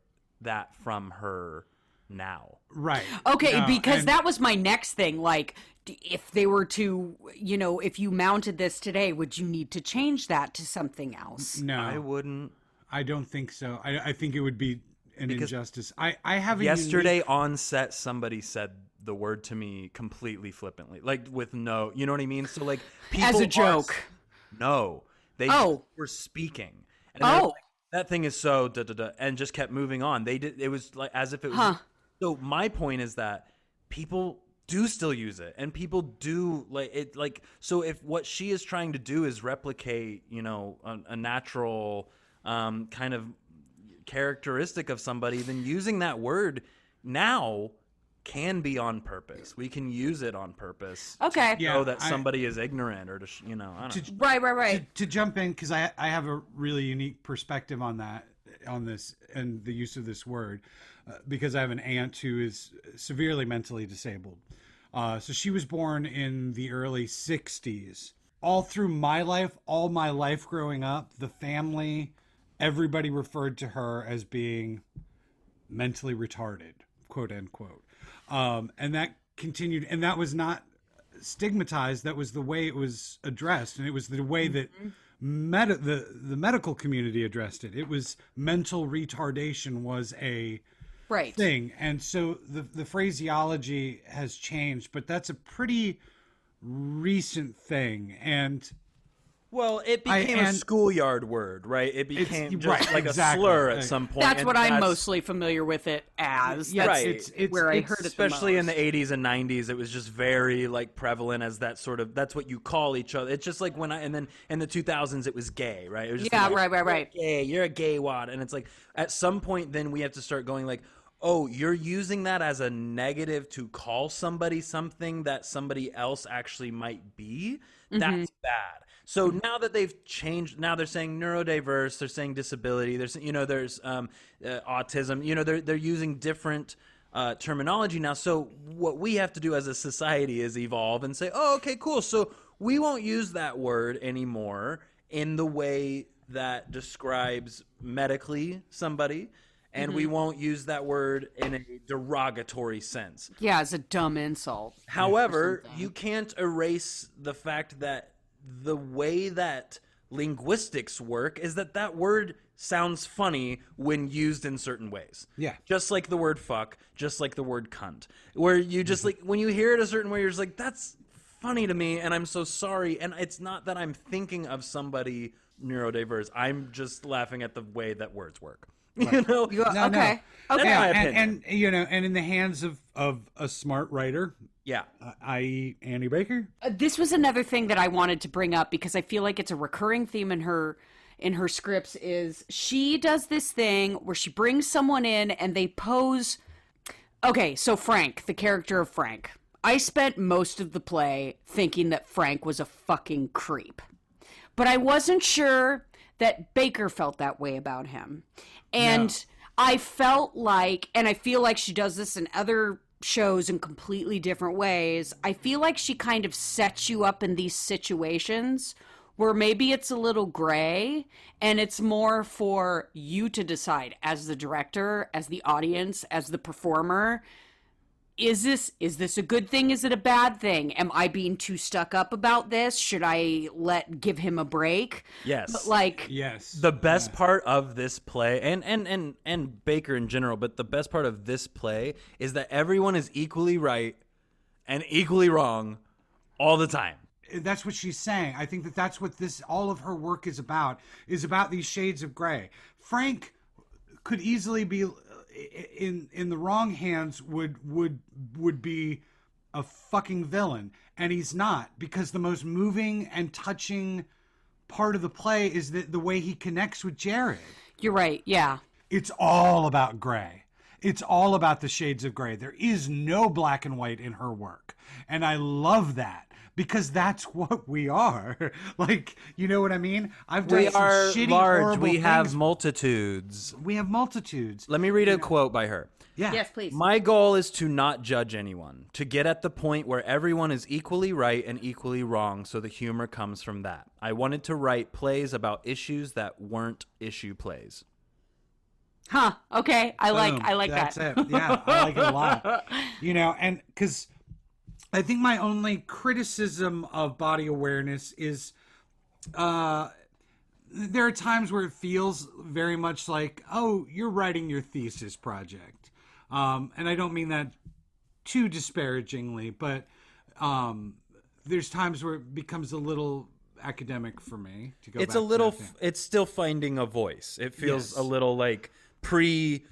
that from her now.
Right.
Okay,
No,
because
and-
that was my next thing. Like, if they were to, you know, if you mounted this today, would you need to change that to something else?
No,
I wouldn't.
I don't think so. I, I think it would be an injustice. I, I have a
Yesterday
unique-
on set somebody said the word to me completely flippantly. Like with no, you know what I mean? So like people
As a
are-
joke.
No. They
Oh.
were speaking. And
Oh.
like, that thing is so da da da and just kept moving on. They did it was like as if it was
Huh.
So my point is that people do still use it and people do like it like so if what she is trying to do is replicate, you know, a, a natural um kind of characteristic of somebody, then using that word now can be on purpose. We can use it on purpose.
Okay.
To
Yeah,
know that
I-
somebody is ignorant or to, sh- you know, I don't know.
Right, right, right.
to, to jump in because I I have a really unique perspective on that on this and the use of this word uh, because I have an aunt who is severely mentally disabled. Uh, so she was born in the early '60s. All through my life, all my life growing up, the family, everybody referred to her as being mentally retarded, quote unquote. Um, and that continued, and that was not stigmatized. That was the way it was addressed, and it was the way that med- the the medical community addressed it. It was mental retardation was a
Right.
thing, and so the the phraseology has changed, but that's a pretty recent thing, and
Well, it became a schoolyard word, right? It became just
right,
like
exactly.
a slur at some point.
That's
and
what I'm
that's-
mostly familiar with it as.
Yeah,
That's
right.
it's- it's-
where I
it's-
heard it the
especially in the 80s and 90s it was just very like prevalent as that sort of that's what you call each other it's just like when i and then in the 2000s it was gay right it was just
Yeah,
like,
right, right, right.
"You're gay you're a gay wad and it's like at some point then we have to start going like oh you're using that as a negative to call somebody something that somebody else actually might be
Mm-hmm.
that's bad so now that they've changed, now they're saying neurodiverse, they're saying disability, there's you know there's um, uh, autism, you know they're they're using different uh, terminology now. So what we have to do as a society is evolve and say, oh, okay, cool. So we won't use that word anymore in the way that describes medically somebody, and we won't use that word in a derogatory sense.
yeah, it's a dumb insult.
However, you can't erase the fact that the way that linguistics work is that that word sounds funny when used in certain ways.
Yeah.
Just like the word fuck, just like the word cunt. Where you just mm-hmm. like when you hear it a certain way you're just like that's funny to me and I'm so sorry and it's not that I'm thinking of somebody neurodiverse. I'm just laughing at the way that words work. You know?
You-
No, no.
okay.
That's
Okay.
my opinion.
and, and you know, and in the hands of of a smart writer,
yeah.
uh, i.e., Annie Baker.
Uh, this was another thing that I wanted to bring up because I feel like it's a recurring theme in her in her scripts is she does this thing where she brings someone in and they pose Okay, so Frank, the character of Frank. I spent most of the play thinking that Frank was a fucking creep. But I wasn't sure that Baker felt that way about him. And I felt like and I feel like she does this in other shows in completely different ways, I feel like she kind of sets you up in these situations where maybe it's a little gray and it's more for you to decide as the director, as the audience, as the performer is this is this a good thing is it a bad thing am i being too stuck up about this should i let give him a break
Yes.
but like
Yes.
the best part of this play and, and and and baker in general but the best part of this play is that everyone is equally right and equally wrong all the time
that's what she's saying. I think that that's what this all of her work is about is about these shades of gray. Frank could easily be in in the wrong hands would would would be a fucking villain and he's not because the most moving and touching part of the play is that the way he connects with Jared.
you're right yeah
It's all about gray. It's all about the shades of gray. There is no black and white in her work. And I love that because that's what we are. like, you know what I mean? I've done
we
some
are
shitty,
large
horrible
we have multitudes
we have multitudes.
let me read a quote by her
Yeah.
yes please
My goal is to not judge anyone, to get at the point where everyone is equally right and equally wrong, so the humor comes from that. I wanted to write plays about issues that weren't issue plays.
huh okay i like
Boom.
i like
That's
that
it. Yeah, I like it a lot. You know, and because I think my only criticism of body awareness is uh, there are times where it feels very much like, oh, you're writing your thesis project. Um, and I don't mean that too disparagingly, but um, there's times where it becomes a little academic for me to go
It's
back
a
to
little
that thing.
it's still finding a voice. It feels
Yes.
a little like pre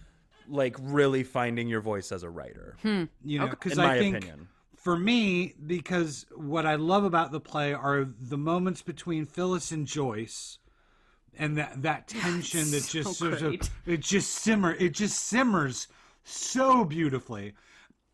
like really finding your voice as a writer.
you know because
In my
i think
opinion.
For me because what i love about the play are the moments between phyllis and joyce and that that tension that just
so
sort
great.
of it just simmer it just simmers so beautifully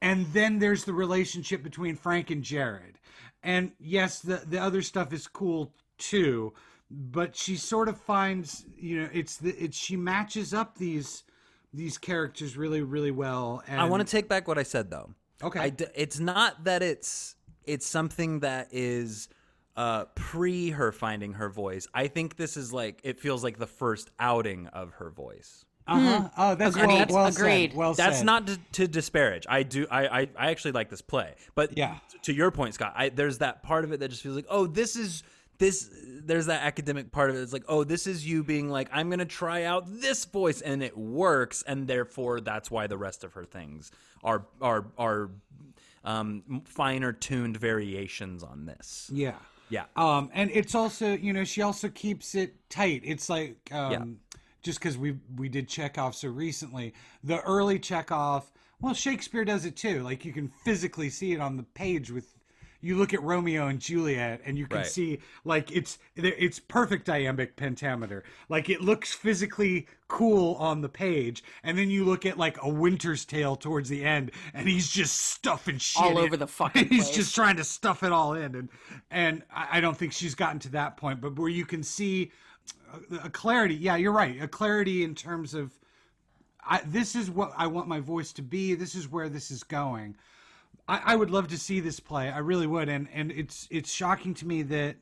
and then there's the relationship between frank and jared and yes the the other stuff is cool too but she sort of finds you know it's the it's she matches up these these characters really really well and
I want to take back what I said though.
Okay.
I d- it's not that it's it's something that is uh, pre her finding her voice. I think this is like it feels like the first outing of her voice.
Uh-huh. Oh, that's
Agreed.
well, well
Agreed.
said. Well
That's
said.
not to, to disparage. I do. I, I I actually like this play, but
Yeah.
To your point, Scott, I, there's that part of it that just feels like, oh, this is this. There's that academic part of it. It's like, oh, this is you being like, I'm gonna try out this voice, and it works, and therefore that's why the rest of her things are are are um, finer tuned variations on this.
Yeah.
Yeah.
Um, and it's also, you know, she also keeps it tight. It's like, um,
Yeah.
just because we we did Chekhov so recently, the early Chekhov. Well, Shakespeare does it too. Like you can physically see it on the page with. You look at Romeo and Juliet, and you can
Right.
see like it's it's perfect iambic pentameter. Like it looks physically cool on the page, and then you look at like a Winter's Tale towards the end, and he's just stuffing shit
All
in.
over the fucking
He's
place.
just trying to stuff it all in, and and I I don't think she's gotten to that point, but where you can see a, a clarity. Yeah, you're right. A clarity in terms of I, this is what I want my voice to be. This is where this is going. I, I would love to see this play. I really would, and and it's it's shocking to me that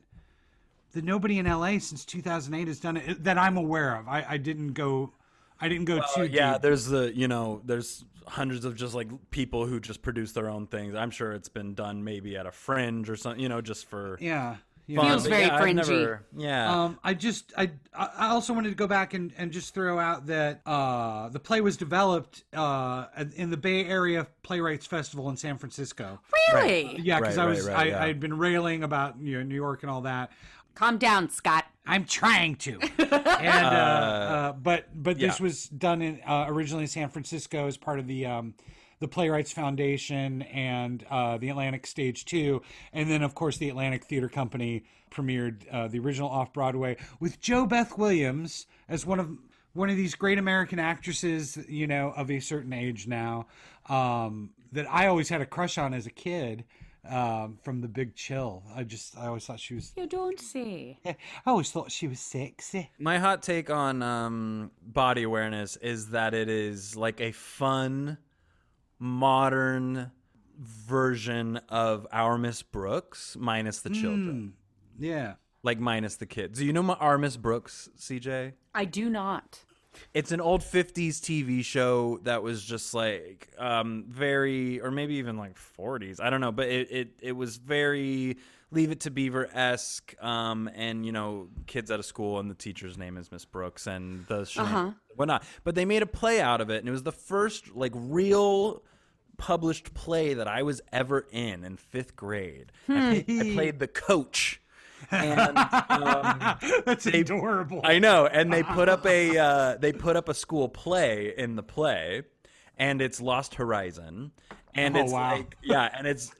that nobody in LA since 2008 has done it that I'm aware of. I, I didn't go. I didn't go too
yeah,
deep.
there's the you know there's hundreds of just like people who just produce their own things. I'm sure it's been done maybe at a fringe or something, you know, just for
Yeah. You
fun.
know.
Feels very
yeah,
fringy.
never- yeah,
Um, I just I I also wanted to go back and, and just throw out that uh, the play was developed uh, in the Bay Area Playwrights Festival in San Francisco.
really
Yeah, because
Right,
I was
right,
I,
yeah.
I had been railing about you know New York and all that.
calm down scott
I'm trying to, and uh, uh, but but this was done in uh, originally in San Francisco as part of the um, the Playwrights Foundation and uh, the Atlantic Stage Two, and then of course the Atlantic Theater Company premiered uh, the original off Broadway with JoBeth Williams as one of one of these great American actresses, you know, of a certain age now, um, that I always had a crush on as a kid. Um, from the Big Chill, I just I always thought she was
you don't say
I always thought she was sexy.
My hot take on um, body awareness is that it is like a fun modern version of Our Miss Brooks minus the children,
Yeah.
like minus the kids. Do you know my Our Miss Brooks, CJ?
I do not.
It's an old 50s TV show that was just like um, very, or maybe even like 40s. I don't know, but it, it, it was very Leave It to Beaver esque. Um, and, you know, kids out of school, and the teacher's name is Miss Brooks, and the show, whatnot. But they made a play out of it, and it was the first like real published play that I was ever in in fifth grade. I, played, I played the coach. And um,
That's adorable.
I know, and they put up a uh, they put up a school play in the play, and it's Lost Horizon, and
Oh,
it's
wow.
like yeah, and it's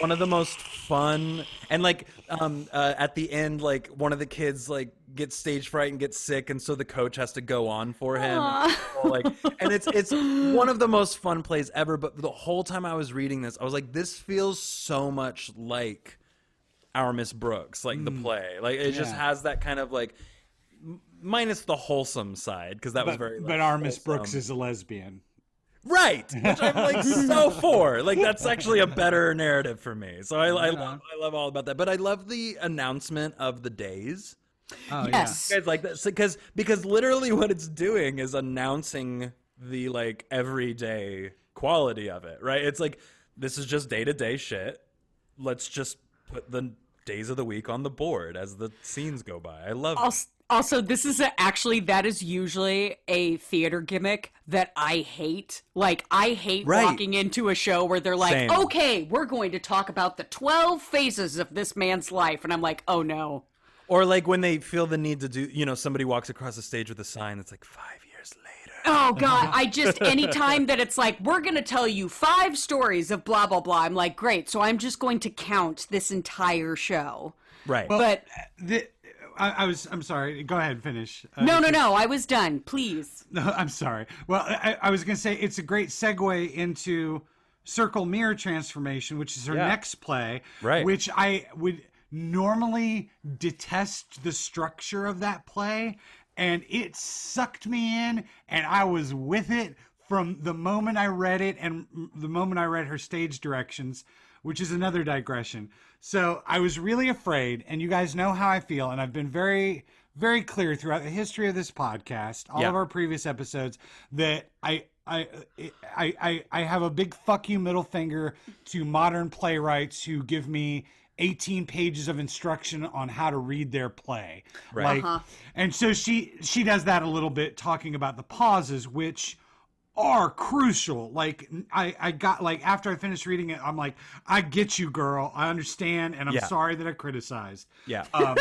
one of the most fun and like um uh, at the end like one of the kids like gets stage fright and gets sick, and so the coach has to go on for him, like and it's it's one of the most fun plays ever. But the whole time I was reading this, I was like, this feels so much like our Miss Brooks, like the play. Like it just
Mm.
Has that kind of like m- minus the wholesome side because that was
but,
very.
but
like,
our Miss. Brooks is a lesbian.
Right, which I'm like so for. Like that's actually a better narrative for me. So I, I love I love all about that. But I love the announcement of the days.
Oh,
yes.
Guys like that because because literally what it's doing is announcing the like everyday quality of it. Right? It's like this is just day to day shit. Let's just put the days of the week on the board as the scenes go by. I love it.
Also, also this is a, actually that is usually a theater gimmick that I hate. Like I hate
Right.
walking into a show where they're like,
Same.
"Okay, we're going to talk about the 12 phases of this man's life." And I'm like, "Oh no."
Or like when they feel the need to do, you know, somebody walks across the stage with a sign that's like five years later.
Oh god, I just anytime that it's like we're going to tell you five stories of blah blah blah. I'm like, "Great. So I'm just going to count this entire show."
Right.
But
The, I, I was. I'm sorry. Go ahead. and Finish. Uh,
no, no, no. I was done. Please.
No, I'm sorry. Well, I, I was going to say it's a great segue into Circle Mirror Transformation, which is her
Yeah.
next play.
Right.
Which I would normally detest the structure of that play, and it sucked me in, and I was with it from the moment I read it and the moment I read her stage directions, which is another digression. So I was really afraid, and you guys know how I feel, and I've been very, very clear throughout the history of this podcast, all
Yeah.
of our previous episodes, that I. I, I I I have a big fuck you middle finger to modern playwrights who give me 18 pages of instruction on how to read their play.
Right.
Like uh-huh. and so she she does that a little bit talking about the pauses which are crucial. Like I I got like after I finished reading it I'm like I get you girl. I understand and I'm
Yeah.
sorry that I criticized.
yeah.
Um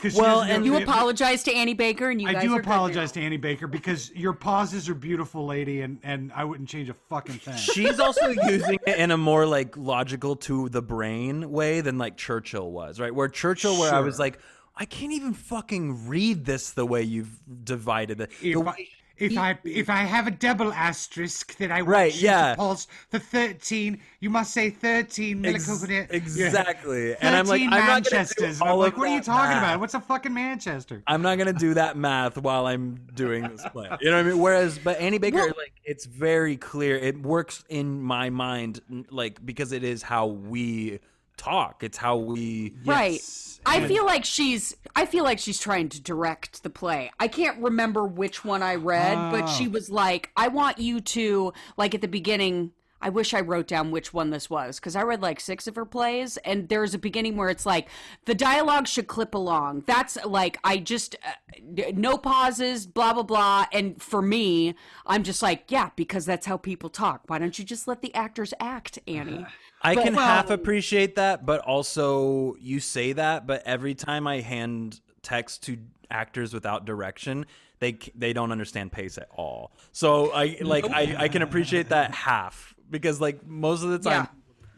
'cause she
Well, and
You apologize to Annie Baker and you
I
guys
do
are
apologize to Annie Baker because your pauses are beautiful, lady, and, and I wouldn't change a fucking thing.
She's also using it in a more like logical to the brain way than like Churchill was, right? Where Churchill, where I was like, I can't even fucking read this the way you've divided it. The
if
way-
I, if I if I have a double asterisk that I
Right,
want you
yeah.
to pulse the thirteen, you must say thirteen
Ex-
millicoconut.
exactly. And I'm like,
13
I'm not do
Manchesters. I'm like, what are you talking
math.
about? What's a fucking Manchester?
I'm not gonna do that math while I'm doing this play. You know what I mean? Whereas, but Annie Baker,
Well-
like, it's very clear. It works in my mind, like, because it is how we talk. It's how we.
Right.
Yes,
I feel like she's I feel like she's trying to direct the play. I can't remember which one I read, but she ah. was like, I want you to like at the beginning I wish I wrote down which one this was because I read like six of her plays, and there's a beginning where it's like the dialogue should clip along. That's like I just uh, no pauses, blah blah blah. And for me, I'm just like, yeah, because that's how people talk. Why don't you just let the actors act, Annie?
I
But-
can half appreciate that, but also you say that, but every time I hand text to actors without direction, they they don't understand pace at all. So I like I, I can appreciate that half because like most of the time,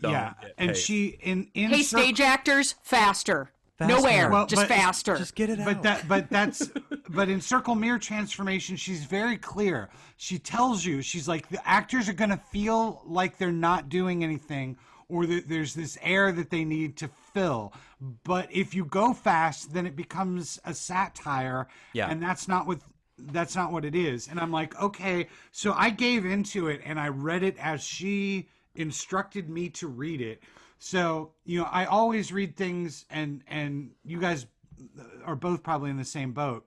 don't
yeah, and
pace.
she in in
Hey,
Cir-
stage actors, faster.
Faster.
Nowhere,
Well,
just
but-
faster.
just get it out.
But that, but that's, but in Circle Mirror Transformation, she's very clear. She tells you, she's like, the actors are gonna feel like they're not doing anything, or that there's this air that they need to fill. But if you go fast, then it becomes a satire,
Yeah.
and that's not what that's not what it is and i'm like okay so i gave into it and i read it as she instructed me to read it so you know i always read things and and you guys are both probably in the same boat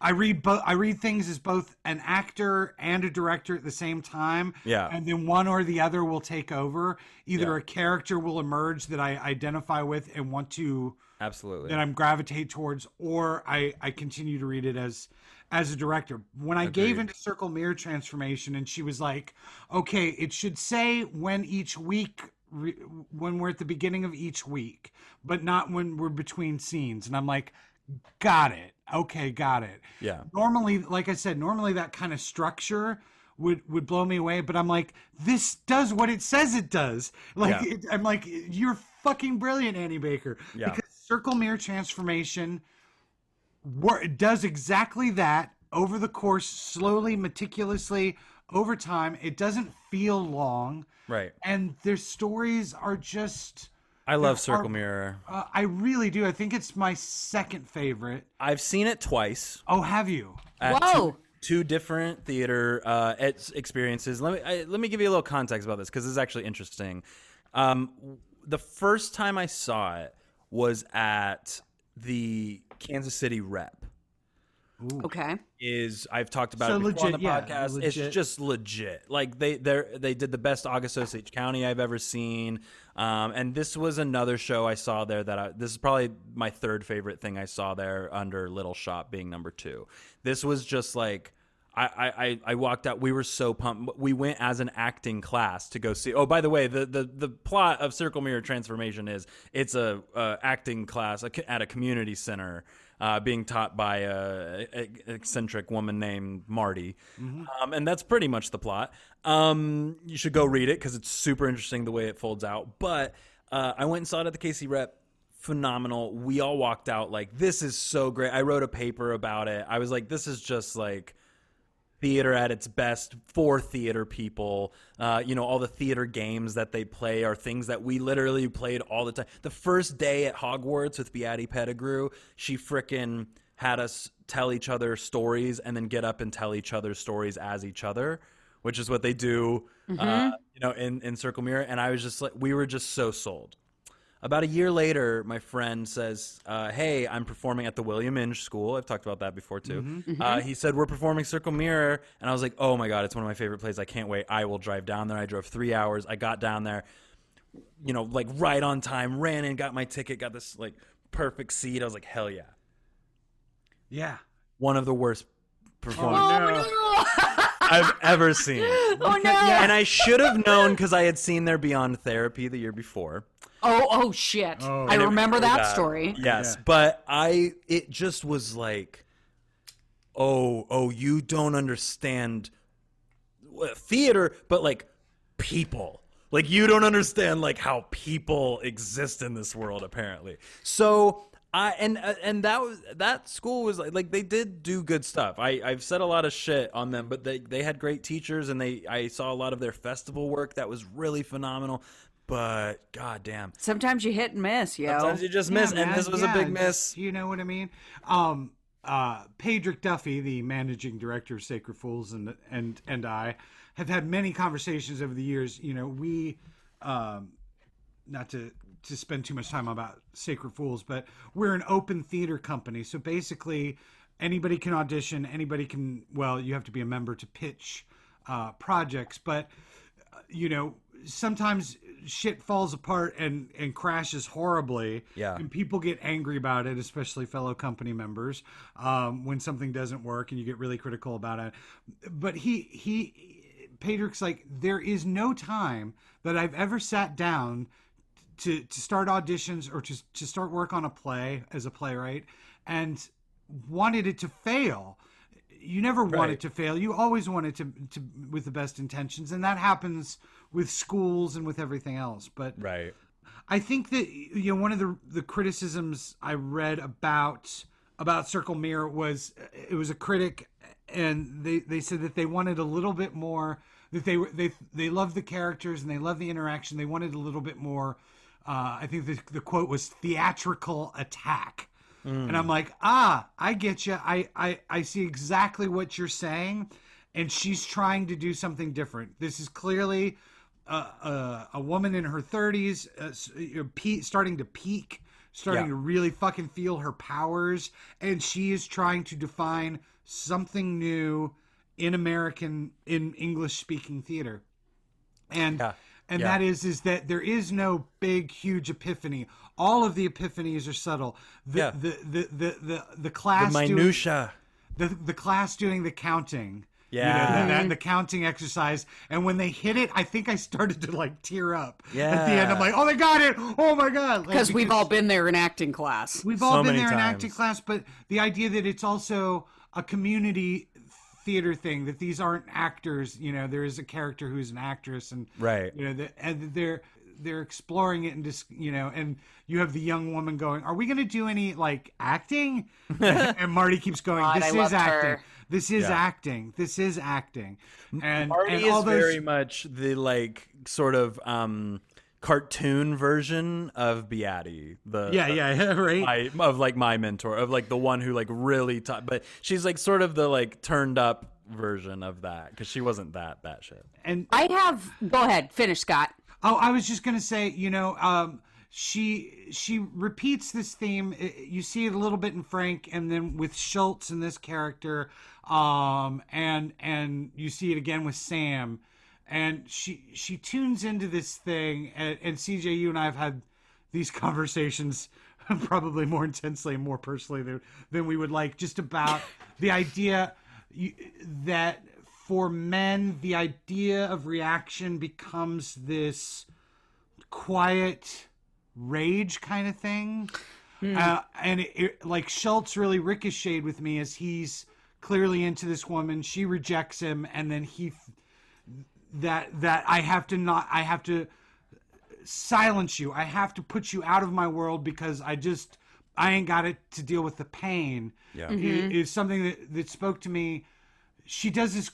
I read both. I read things as both an actor and a director at the same time.
Yeah.
and then one or the other will take over. Either
Yeah.
a character will emerge that I identify with and want to
Absolutely.
that I'm gravitate towards, or I I continue to read it as as a director. When I gave into Circle Mirror Transformation, and she was like, "Okay, it should say when each week." re- When we're at the beginning of each week, but not when we're between scenes. And I'm like, got it. Okay, got it
yeah.
normally like i said normally that kind of structure would would blow me away but i'm like this does what it says it does like
Yeah.
it, i'm like you're fucking brilliant annie baker
Yeah.
because circle mirror transformation wor- does exactly that over the course slowly meticulously over time it doesn't feel long
Right.
and their stories are just
I love Circle
are-
Mirror.
uh, i really do i think it's my second favorite
I've seen it twice.
oh have you
at
Whoa.
Two, two different theater uh, experiences. Let me I, let me give you a little context about this because this is actually interesting. Um, the first time I saw it was at the Kansas City Rep.
Okay.
Is I've talked about
So
it before on the
yeah,
podcast.
legit.
It's just legit. Like they they they did the best August Osage County I've ever seen. Um, and this was another show I saw there that I, this is probably my third favorite thing I saw there under Little Shop being number two. This was just like I, I, I- walked out. We were so pumped. We went as an acting class to go see. Oh, by the way, the the, the plot of Circle Mirror Transformation is it's a, uh acting class at a community center. Uh, being taught by a, a eccentric woman named Marty, um, and that's pretty much the plot. Um, you should go read it because it's super interesting the way it folds out. But uh, I went and saw it at the KC Rep phenomenal. We all walked out like this is so great. I wrote a paper about it. I was like, this is just like theater at its best for theater people. Uh, you know, all the theater games that they play are things that we literally played all the time. The first day at Hogwarts with Beatty Pettigrew, she frickin' had us tell each other stories and then get up and tell each other stories as each other, which is what they do, uh, you know, in, in Circle Mirror. And I was just like, we were just so sold. About a year later, my friend says, uh, "Hey, I'm performing at the William Inge School. I've talked about that before too." Uh, he said, "We're performing Circle Mirror," and I was like, "Oh my god, it's one of my favorite plays. I can't wait. I will drive down there." I drove three hours. I got down there, you know, like right on time. Ran in, got my ticket, got this like perfect seat. I was like, "Hell yeah!"
yeah
One of the worst performances
Oh no!
I've ever seen.
oh no!
And I should have known because I had seen their Beyond Therapy the year before.
Oh oh shit! I
And it was
remember
really
that story.
Yes,
Yeah.
but I it just was like, oh oh, you don't understand uh, theater, but like people. Like you don't understand like how people exist in this world apparently. So I and uh, and that was that school was like like they did do good stuff. I I've said a lot of shit on them, but they they had great teachers and they I saw a lot of their festival work that was really phenomenal. But goddamn,
Sometimes you hit and miss, yo.
sometimes you just
Yeah,
miss, and
man,
this was
yeah,
a big miss.
You know what I mean? Um, uh, Padraic Duffy, the managing director of Sacred Fools, and and and I have had many conversations over the years. You know, we, um, not to to spend too much time about Sacred Fools, but we're an open theater company. So basically, anybody can audition. Anybody can. Well, you have to be a member to pitch uh, projects, but you know sometimes shit falls apart and and crashes horribly
Yeah.
and people get angry about it especially fellow company members um, when something doesn't work and you get really critical about it but he he Patrick's like there is no time that I've ever sat down to to start auditions or to to start work on a play as a playwright and wanted it to fail you never want
Right.
it to fail you always want it to, to with the best intentions and that happens with schools and with everything else but
Right.
I think that you know one of the the criticisms I read about about Circle Mirror was it was a critic and they they said that they wanted a little bit more that they were they they loved the characters and they loved the interaction they wanted a little bit more uh, I think the the quote was theatrical attack and I'm like, ah, I get you. I, I I see exactly what you're saying, and she's trying to do something different. This is clearly a, woman in her 30s, uh, s- you know, pe- starting to peak, starting
Yeah.
to really fucking feel her powers, and she is trying to define something new in American in English speaking theater and
Yeah.
and
Yeah.
that is is that there is no big huge epiphany all of the epiphanies are subtle the
Yeah.
the, the, the the the
The
class doing,
minutia.
the the class doing the counting you know,
Yeah.
the, the, the counting exercise and when they hit it i think i started to like tear up Yeah. at the end i'm like oh they got it oh my god Like,
Because we've all been there in acting class.
We've all
So
been
many
there in acting class, but the idea that it's also a community theater thing that these aren't actors, you know, there is a character who's an actress and
Right.
you know, that and they're they're exploring it and just you know, and you have the young woman going, "Are we going to do any like acting?" and Marty keeps going,
God,
"This
I
is acting.
her.
This is
Yeah.
acting. This is acting." And
Marty
and
is
all those
very much the like sort of um cartoon version of Beatty. The
yeah, yeah, right.
my, of like my mentor of like the one who like really taught but she's like sort of the like turned up version of that because she wasn't that that shit
and
I have. Go ahead, finish, Scott.
Oh, I was just gonna say, you know, um, she she repeats this theme. You see it a little bit in Frank, and then with Schultz in this character, um, and and you see it again with Sam, and she she tunes into this thing. And, and CJ, you and I have had these conversations probably more intensely and more personally than than we would like, just about the idea that for men, the idea of reaction becomes this quiet rage kind of thing. Uh, and it, it, like Schultz really ricocheted with me as he's clearly into this woman. She rejects him, and then he f- that that I have to not I have to silence you. I have to put you out of my world because I just I ain't got it to deal with the pain.
Yeah.
i- is something that that spoke to me. She does this.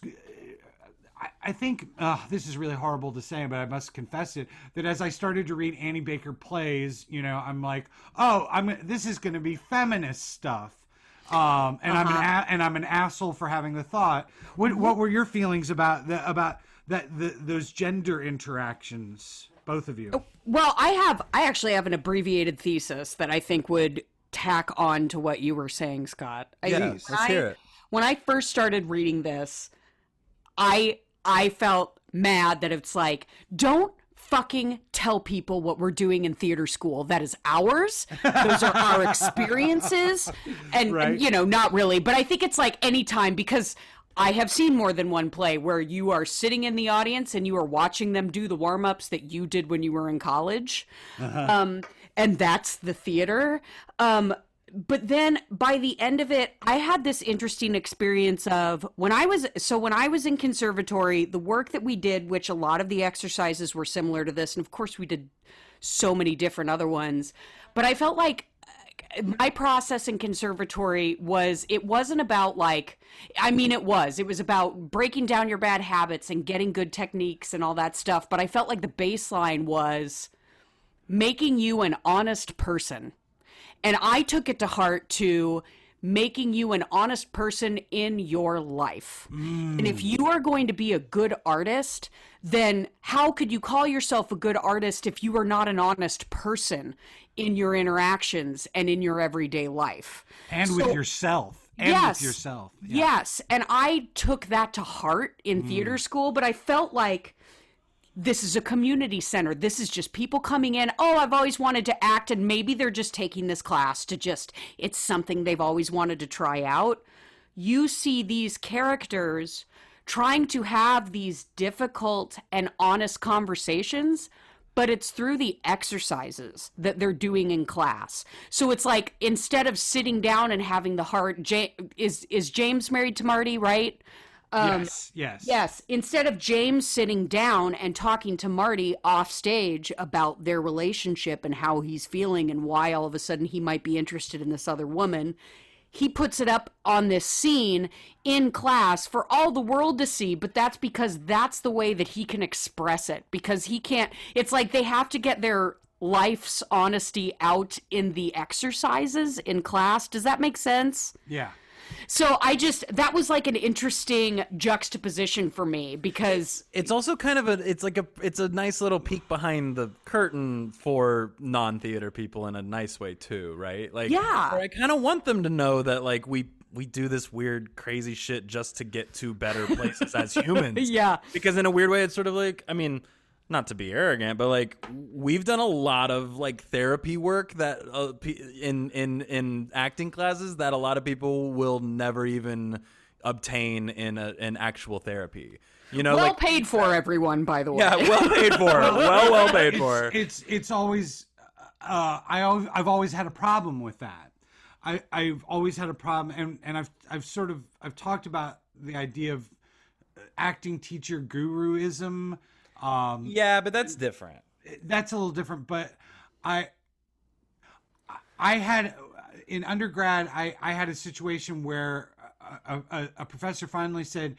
I, I think uh, this is really horrible to say, but I must confess it. That as I started to read Annie Baker plays, you know, I'm like, oh, I'm this is going to be feminist stuff. Um, and I'm an a- and I'm an asshole for having the thought. What what were your feelings about the about that the, those gender interactions? Both of you.
Well, I have. I actually have an abbreviated thesis that I think would tack on to what you were saying, Scott. I,
Yeah, let's
I-
hear it.
When I first started reading this, I I felt mad that it's like, don't fucking tell people what we're doing in theater school. That is ours. Those are our experiences. And,
Right.
and, you know, not really, but I think it's like anytime because I have seen more than one play where you are sitting in the audience and you are watching them do the warm ups that you did when you were in college. Um, and that's the theater. Um, but then by the end of it, I had this interesting experience of when I was so when I was in conservatory, the work that we did, which a lot of the exercises were similar to this, and of course we did so many different other ones, but I felt like uh, my process in conservatory was it wasn't about like I mean it was it was about breaking down your bad habits and getting good techniques and all that stuff, but I felt like the baseline was making you an honest person. And I took it to heart to making you an honest person in your life. And if you are going to be a good artist, then how could you call yourself a good artist if you are not an honest person in your interactions and in your everyday life?
and
So-
with yourself. And
yes.
with yourself.
Yes. And I took that to heart in theater mm. school, but I felt like this is a community center. This is just people coming in. Oh, I've always wanted to act. And maybe they're just taking this class to just, it's something they've always wanted to try out. You see these characters trying to have these difficult and honest conversations but it's through the exercises that they're doing in class. So it's like instead of sitting down and having the heart, ja- is is James married to Marty, right?
Yes. Yes.
Um, Yes. Instead of James sitting down and talking to Marty off stage about their relationship and how he's feeling and why all of a sudden he might be interested in this other woman, he puts it up on this scene in class for all the world to see, but that's because that's the way that he can express it because he can't it's like they have to get their life's honesty out in the exercises in class. Does that make sense?
Yeah.
So I just that was like an interesting juxtaposition for me because
It's also kind of a it's like a it's a nice little peek behind the curtain for non-theater people in a nice way too, right? Like
Yeah.
I kind of want them to know that like we we do this weird crazy shit just to get to better places as humans.
Yeah.
Because in a weird way it's sort of like I mean not to be arrogant, but like we've done a lot of like therapy work that uh, in in in acting classes that a lot of people will never even obtain in a, in actual therapy. You know,
well
like
paid for everyone by the way.
yeah, well paid for. well, well paid
it's,
for.
It's it's always uh, I al- I've always had a problem with that. I I've always had a problem, and and I've I've sort of I've talked about the idea of acting teacher guruism. Um,
Yeah, but that's different.
that's a little different, but I I had in undergrad I I had a situation where a, a, a professor finally said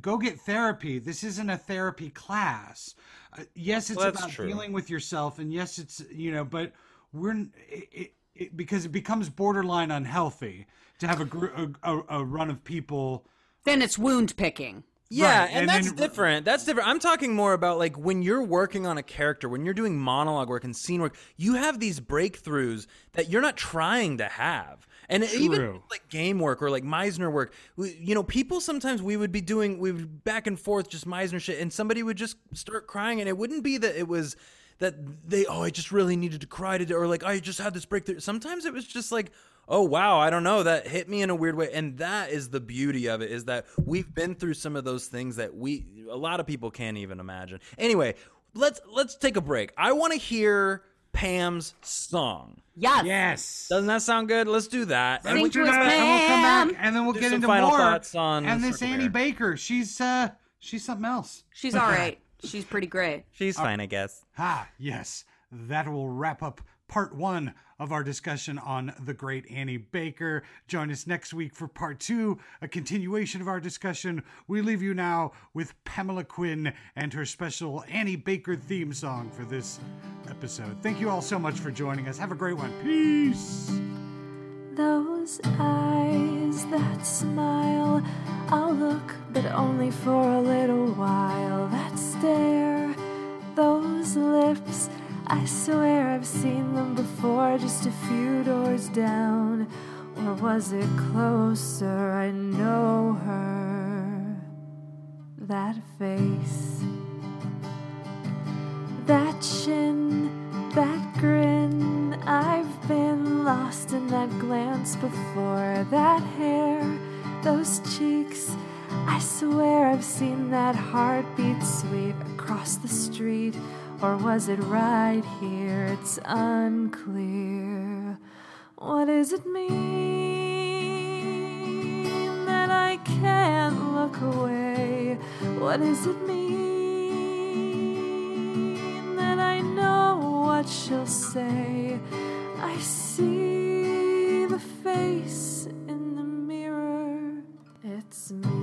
go get therapy. This isn't a therapy class. Uh, yes, it's
Well,
about
true.
dealing with yourself, and yes, it's you know, but we're it, it, it, because it becomes borderline unhealthy to have a, gr- a, a, a run of people.
Then it's wound picking.
Yeah,
Right,
and,
and
that's
then-
different. That's different. I'm talking more about like when you're working on a character, when you're doing monologue work and scene work, you have these breakthroughs that you're not trying to have. And even like game work or like Meisner work, we, you know, people sometimes we would be doing we would back and forth just Meisner shit, and somebody would just start crying, and it wouldn't be that it was that they oh I just really needed to cry today, or like I just had this breakthrough. Sometimes it was just like oh wow i don't know that hit me in a weird way and that is the beauty of it is that we've been through some of those things that we a lot of people can't even imagine anyway let's let's take a break i want to hear pam's song
Yes.
Yes.
doesn't that sound good let's do that
Sing
and we
to
do
us,
that, and we'll come
Pam.
back, and then we'll
Do
get
some
into
final
more.
thoughts on
and this Annie
Bear.
Baker, she's uh, she's something else.
She's all right. She's pretty great.
she's fine i guess
Ah, yes, that will wrap up part one of our discussion on the great Annie Baker. Join us next week for part two, a continuation of our discussion. We leave you now with Pamela Quinn and her special Annie Baker theme song for this episode. Thank you all so much for joining us. Have a great one. Peace.
Those eyes that smile, I'll look, but only for a little while. That stare, those lips, I swear I've seen them before, just a few doors down. Or was it closer? I know her. That face, that chin, that grin. I've been lost in that glance before. That hair, those cheeks. I swear I've seen that heartbeat sweet across the street or was it right here? It's unclear. What does it mean that I can't look away? What does it mean that I know what she'll say? I see the face in the mirror. It's me.